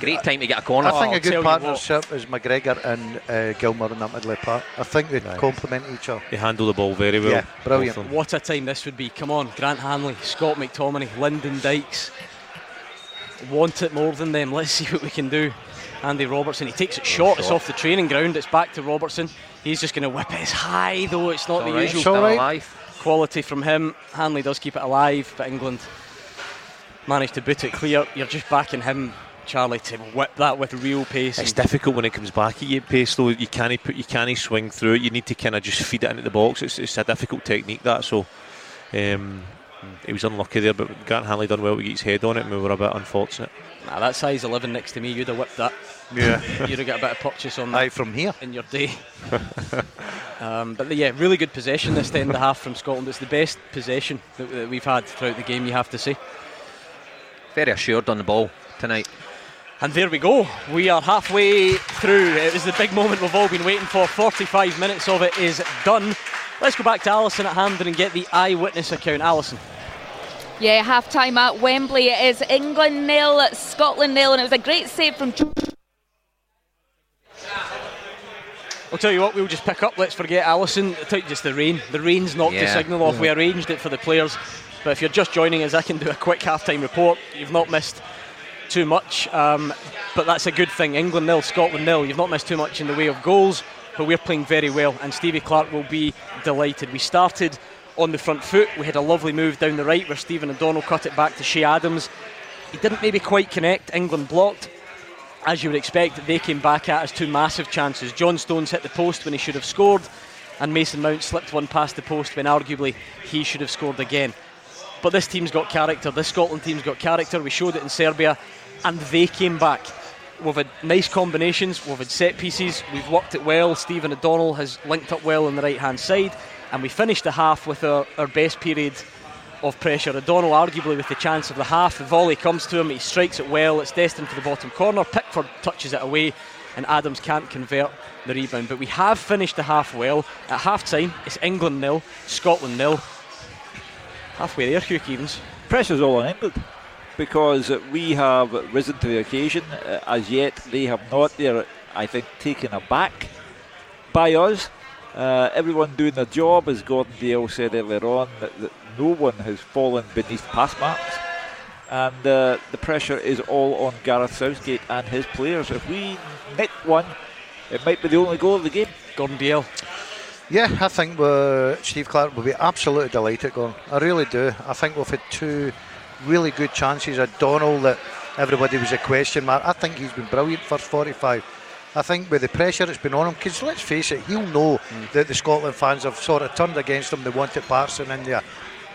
Great time to get a corner. I think I'll a good tell you what. partnership is McGregor and uh, Gilmour in that middle part. I think they complement each other. They handle the ball very well. Yeah, brilliant. both of them. What a time this would be. Come on, Grant Hanley, Scott McTominay, Lyndon Dykes. Want it more than them. Let's see what we can do. Andy Robertson, he takes it short. It's off the training ground. It's back to Robertson. He's just going to whip it. It's high, though. It's not All the right, usual It's right. quality from him. Hanley does keep it alive, but England managed to boot it clear. You're just backing him, Charlie, to whip that with real pace. It's difficult when it comes back at you pace though. You can't put you can't swing through it. You need to kind of just feed it into the box. It's, it's a difficult technique that. So um, he was unlucky there, but Grant Hanley done well to get his head on it, and we were a bit unfortunate. Nah, that size 11 next to me, you'd have whipped that. Yeah. (laughs) you'd have got a bit of purchase on that. Aye, from here. in your day. (laughs) um, but yeah, really good possession this end of the half from Scotland. It's the best possession that, that we've had throughout the game, you have to say. Very assured on the ball tonight. And there we go. We are halfway through. It was the big moment we've all been waiting for. 45 minutes of it is done. Let's go back to Alison at Hampden and get the eyewitness account. Alison. Yeah, half time at Wembley. It is England nil, Scotland nil, and it was a great save from. I'll tell you what, we'll just pick up. Let's forget Allison. I'll just the rain. The rain's knocked the signal off. We arranged it for the players. But if you're just joining us, I can do a quick half time report. You've not missed too much. Um, but that's a good thing. England nil, Scotland nil. You've not missed too much in the way of goals, but we're playing very well. And Stevie Clarke will be delighted. We started on the front foot. We had a lovely move down the right where Stephen O'Donnell cut it back to Che Adams. He didn't maybe quite connect. England blocked as you would expect, they came back at us two massive chances. John Stones hit the post when he should have scored, and Mason Mount slipped one past the post when arguably he should have scored again. But this team's got character. This Scotland team's got character. We showed it in Serbia, and they came back. We've had nice combinations. We've had set pieces. We've worked it well. Stephen O'Donnell has linked up well on the right hand side, and we finished the half with our, our best period of pressure. O'Donnell, arguably with the chance of the half, the volley comes to him, he strikes it well, it's destined for the bottom corner. Pickford touches it away, and Adams can't convert the rebound. But we have finished the half well. At half time, it's England nil, Scotland nil. Halfway there, Hugh Keevins. Pressure's all on England because we have risen to the occasion. Uh, as yet, they have not. They're, I think, taken aback by us. Uh, everyone doing their job, as Gordon Dalziel said earlier on, that, that no one has fallen beneath pass marks. And uh, the pressure is all on Gareth Southgate and his players. If we nick one, it might be the only goal of the game. Gordon Dalziel. Yeah, I think uh, Steve Clarke will be absolutely delighted going. I really do. I think we've had two really good chances. A Donald that everybody was a question mark. I think he's been brilliant first 45. I think with the pressure that's been on him, because let's face it, he'll know mm. that the Scotland fans have sort of turned against him. They wanted Patterson in there.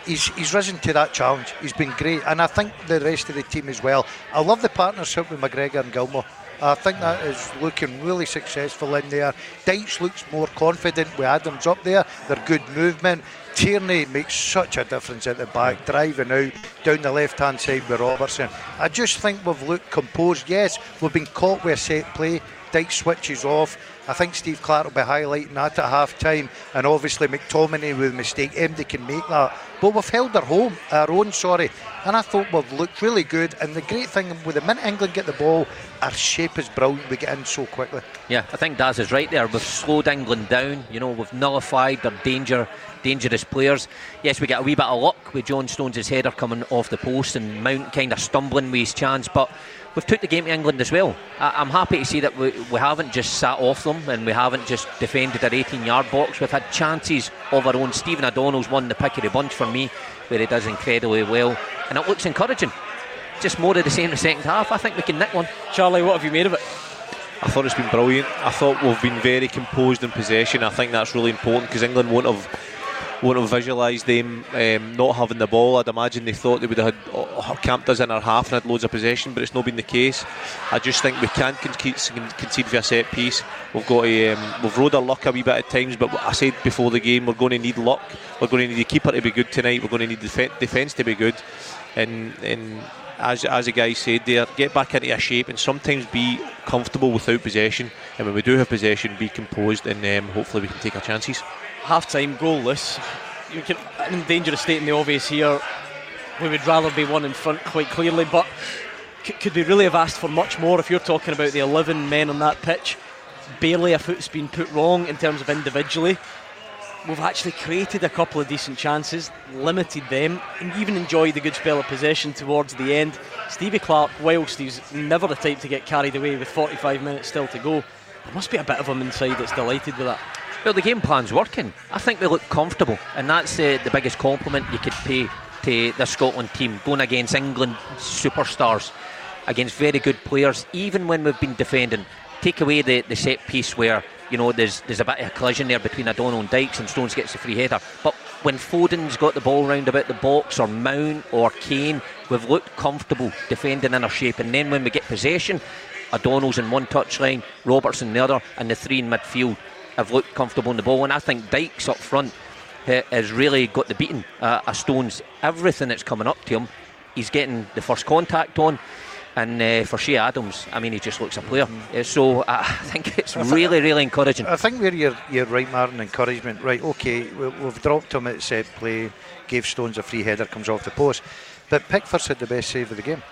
He's, he's risen to that challenge. He's been great, and I think the rest of the team as well. I love the partnership with McGregor and Gilmour. I think that mm. is looking really successful in there. Dykes looks more confident with Adams up there. They're good movement. Tierney makes such a difference at the back, mm. driving out down the left hand side with Robertson. I just think we've looked composed. Yes, we've been caught with a set play. Dyke switches off. I think Steve Clarke will be highlighting that at half time, and obviously McTominay with a mistake. MD can make that, but we've held our home, our own, sorry, and I thought we've looked really good. And the great thing with the minute England get the ball, our shape is brilliant. We get in so quickly. Yeah, I think Daz is right there. We've slowed England down. You know, we've nullified their danger, dangerous players. Yes, we get a wee bit of luck with John Stones' header coming off the post and Mount kind of stumbling with his chance, but we've took the game to England as well. I, I'm happy to see that we, we haven't just sat off them and we haven't just defended our 18-yard box. We've had chances of our own. Stephen O'Donnell's won the pick of the bunch for me, where he does incredibly well, and it looks encouraging. Just more of the same in the second half. I think we can nick one. Charlie, what have you made of it? I thought it's been brilliant. I thought we've been very composed in possession. I think that's really important because England won't have won't have visualised them um, not having the ball. I'd imagine they thought they would have had oh, camped us in our half and had loads of possession, but it's not been the case. I just think we can't concede, concede for a set piece. We've got to, um, we've rode our luck a wee bit at times, but I said before the game we're going to need luck. We're going to need the keeper to be good tonight. We're going to need def- defence to be good, and and as as the guy said there, get back into a shape and sometimes be comfortable without possession. And when we do have possession, be composed, and um, hopefully we can take our chances. Half time goalless. You can, in danger of stating the obvious here. We would rather be one in front quite clearly, but c- could we really have asked for much more if you're talking about the 11 men on that pitch? Barely a foot's been put wrong in terms of individually. We've actually created a couple of decent chances, limited them, and even enjoyed a good spell of possession towards the end. Stevie Clarke, whilst he's never the type to get carried away with 45 minutes still to go, there must be a bit of him inside that's delighted with that. Well, the game plan's working. I think we look comfortable, and that's uh, the biggest compliment you could pay to the Scotland team. Going against England superstars, against very good players, even when we've been defending. Take away the, the set piece where you know there's there's a bit of a collision there between O'Donnell and Dykes, and Stones gets the free header. But when Foden's got the ball round about the box, or Mount, or Kane, we've looked comfortable defending in our shape. And then when we get possession, O'Donnell's in one touchline, Robertson in the other, and the three in midfield have looked comfortable in the ball. And I think Dykes up front has really got the beating uh, of Stones. Everything that's coming up to him, he's getting the first contact on. And uh, for Che Adams, I mean, he just looks a player. Uh, so I (laughs) think it's really, really encouraging. I think where you're, you're right, Martin, encouragement. Right, okay, we, we've dropped him at set play, gave Stones a free header, comes off the post. But Pickford's had the best save of the game.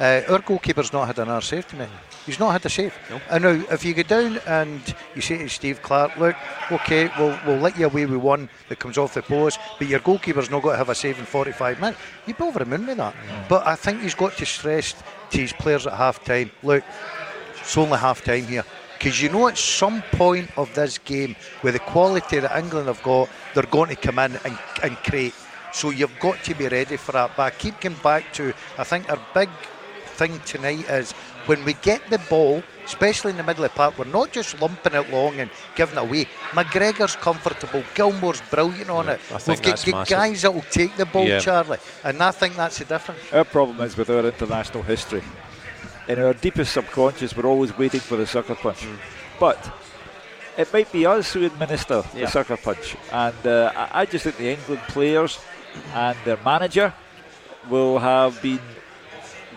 Uh, our goalkeeper's not had another save to me. He's not had a save. And now, if you go down and you say to Steve Clarke, look, okay, we'll, we'll let you away with one that comes off the post, but your goalkeeper's not got to have a save in 45 minutes, you'd be over the moon with that. But I think he's got to stress to his players at half time, look, it's only half time here. Because you know, at some point of this game, with the quality that England have got, they're going to come in and, and create. So you've got to be ready for that. But I keep coming back to, I think our big thing tonight is when we get the ball, especially in the middle of the park, we're not just lumping it long and giving it away. McGregor's comfortable, Gilmour's brilliant on it. I We've got, got guys that will take the ball, Yeah. Charlie, and I think that's the difference. Our problem is with our international history. In our deepest subconscious, we're always waiting for the sucker punch. But it might be us who administer Yeah. the sucker punch. And uh, I I just think the England players and their manager will have been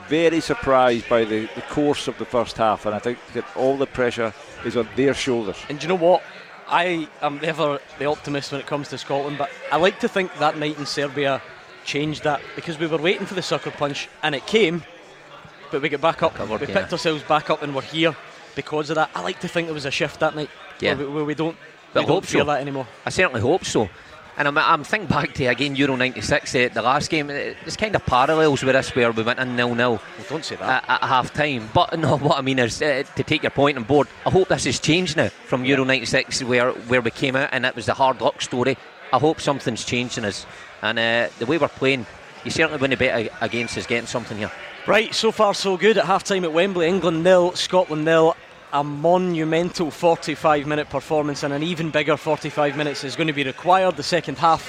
very surprised by the, the course of the first half. And I think that all the pressure is on their shoulders. And do you know what? I am never the optimist when it comes to Scotland, but I like to think that night in Serbia changed that because we were waiting for the sucker punch and it came, but we got back up. Covered, we yeah. picked ourselves back up and we're here because of that. I like to think there was a shift that night Yeah. where, we, where we don't, But we don't hope fear so. that anymore. I certainly hope so. And I'm, I'm thinking back to again Euro '96, uh, the last game. It's kind of parallels with this where we went in nil nil Well, don't say that. at, at half time. But no, what I mean is uh, to take your point on board. I hope this has changed now from Euro '96 where where we came out and it was the hard luck story. I hope something's changed in us. And uh, the way we're playing, you certainly wouldn't bet against us getting something here. Right, so far so good at half time at Wembley. England nil, Scotland nil. A monumental 45 minute performance and an even bigger 45 minutes is going to be required. The second half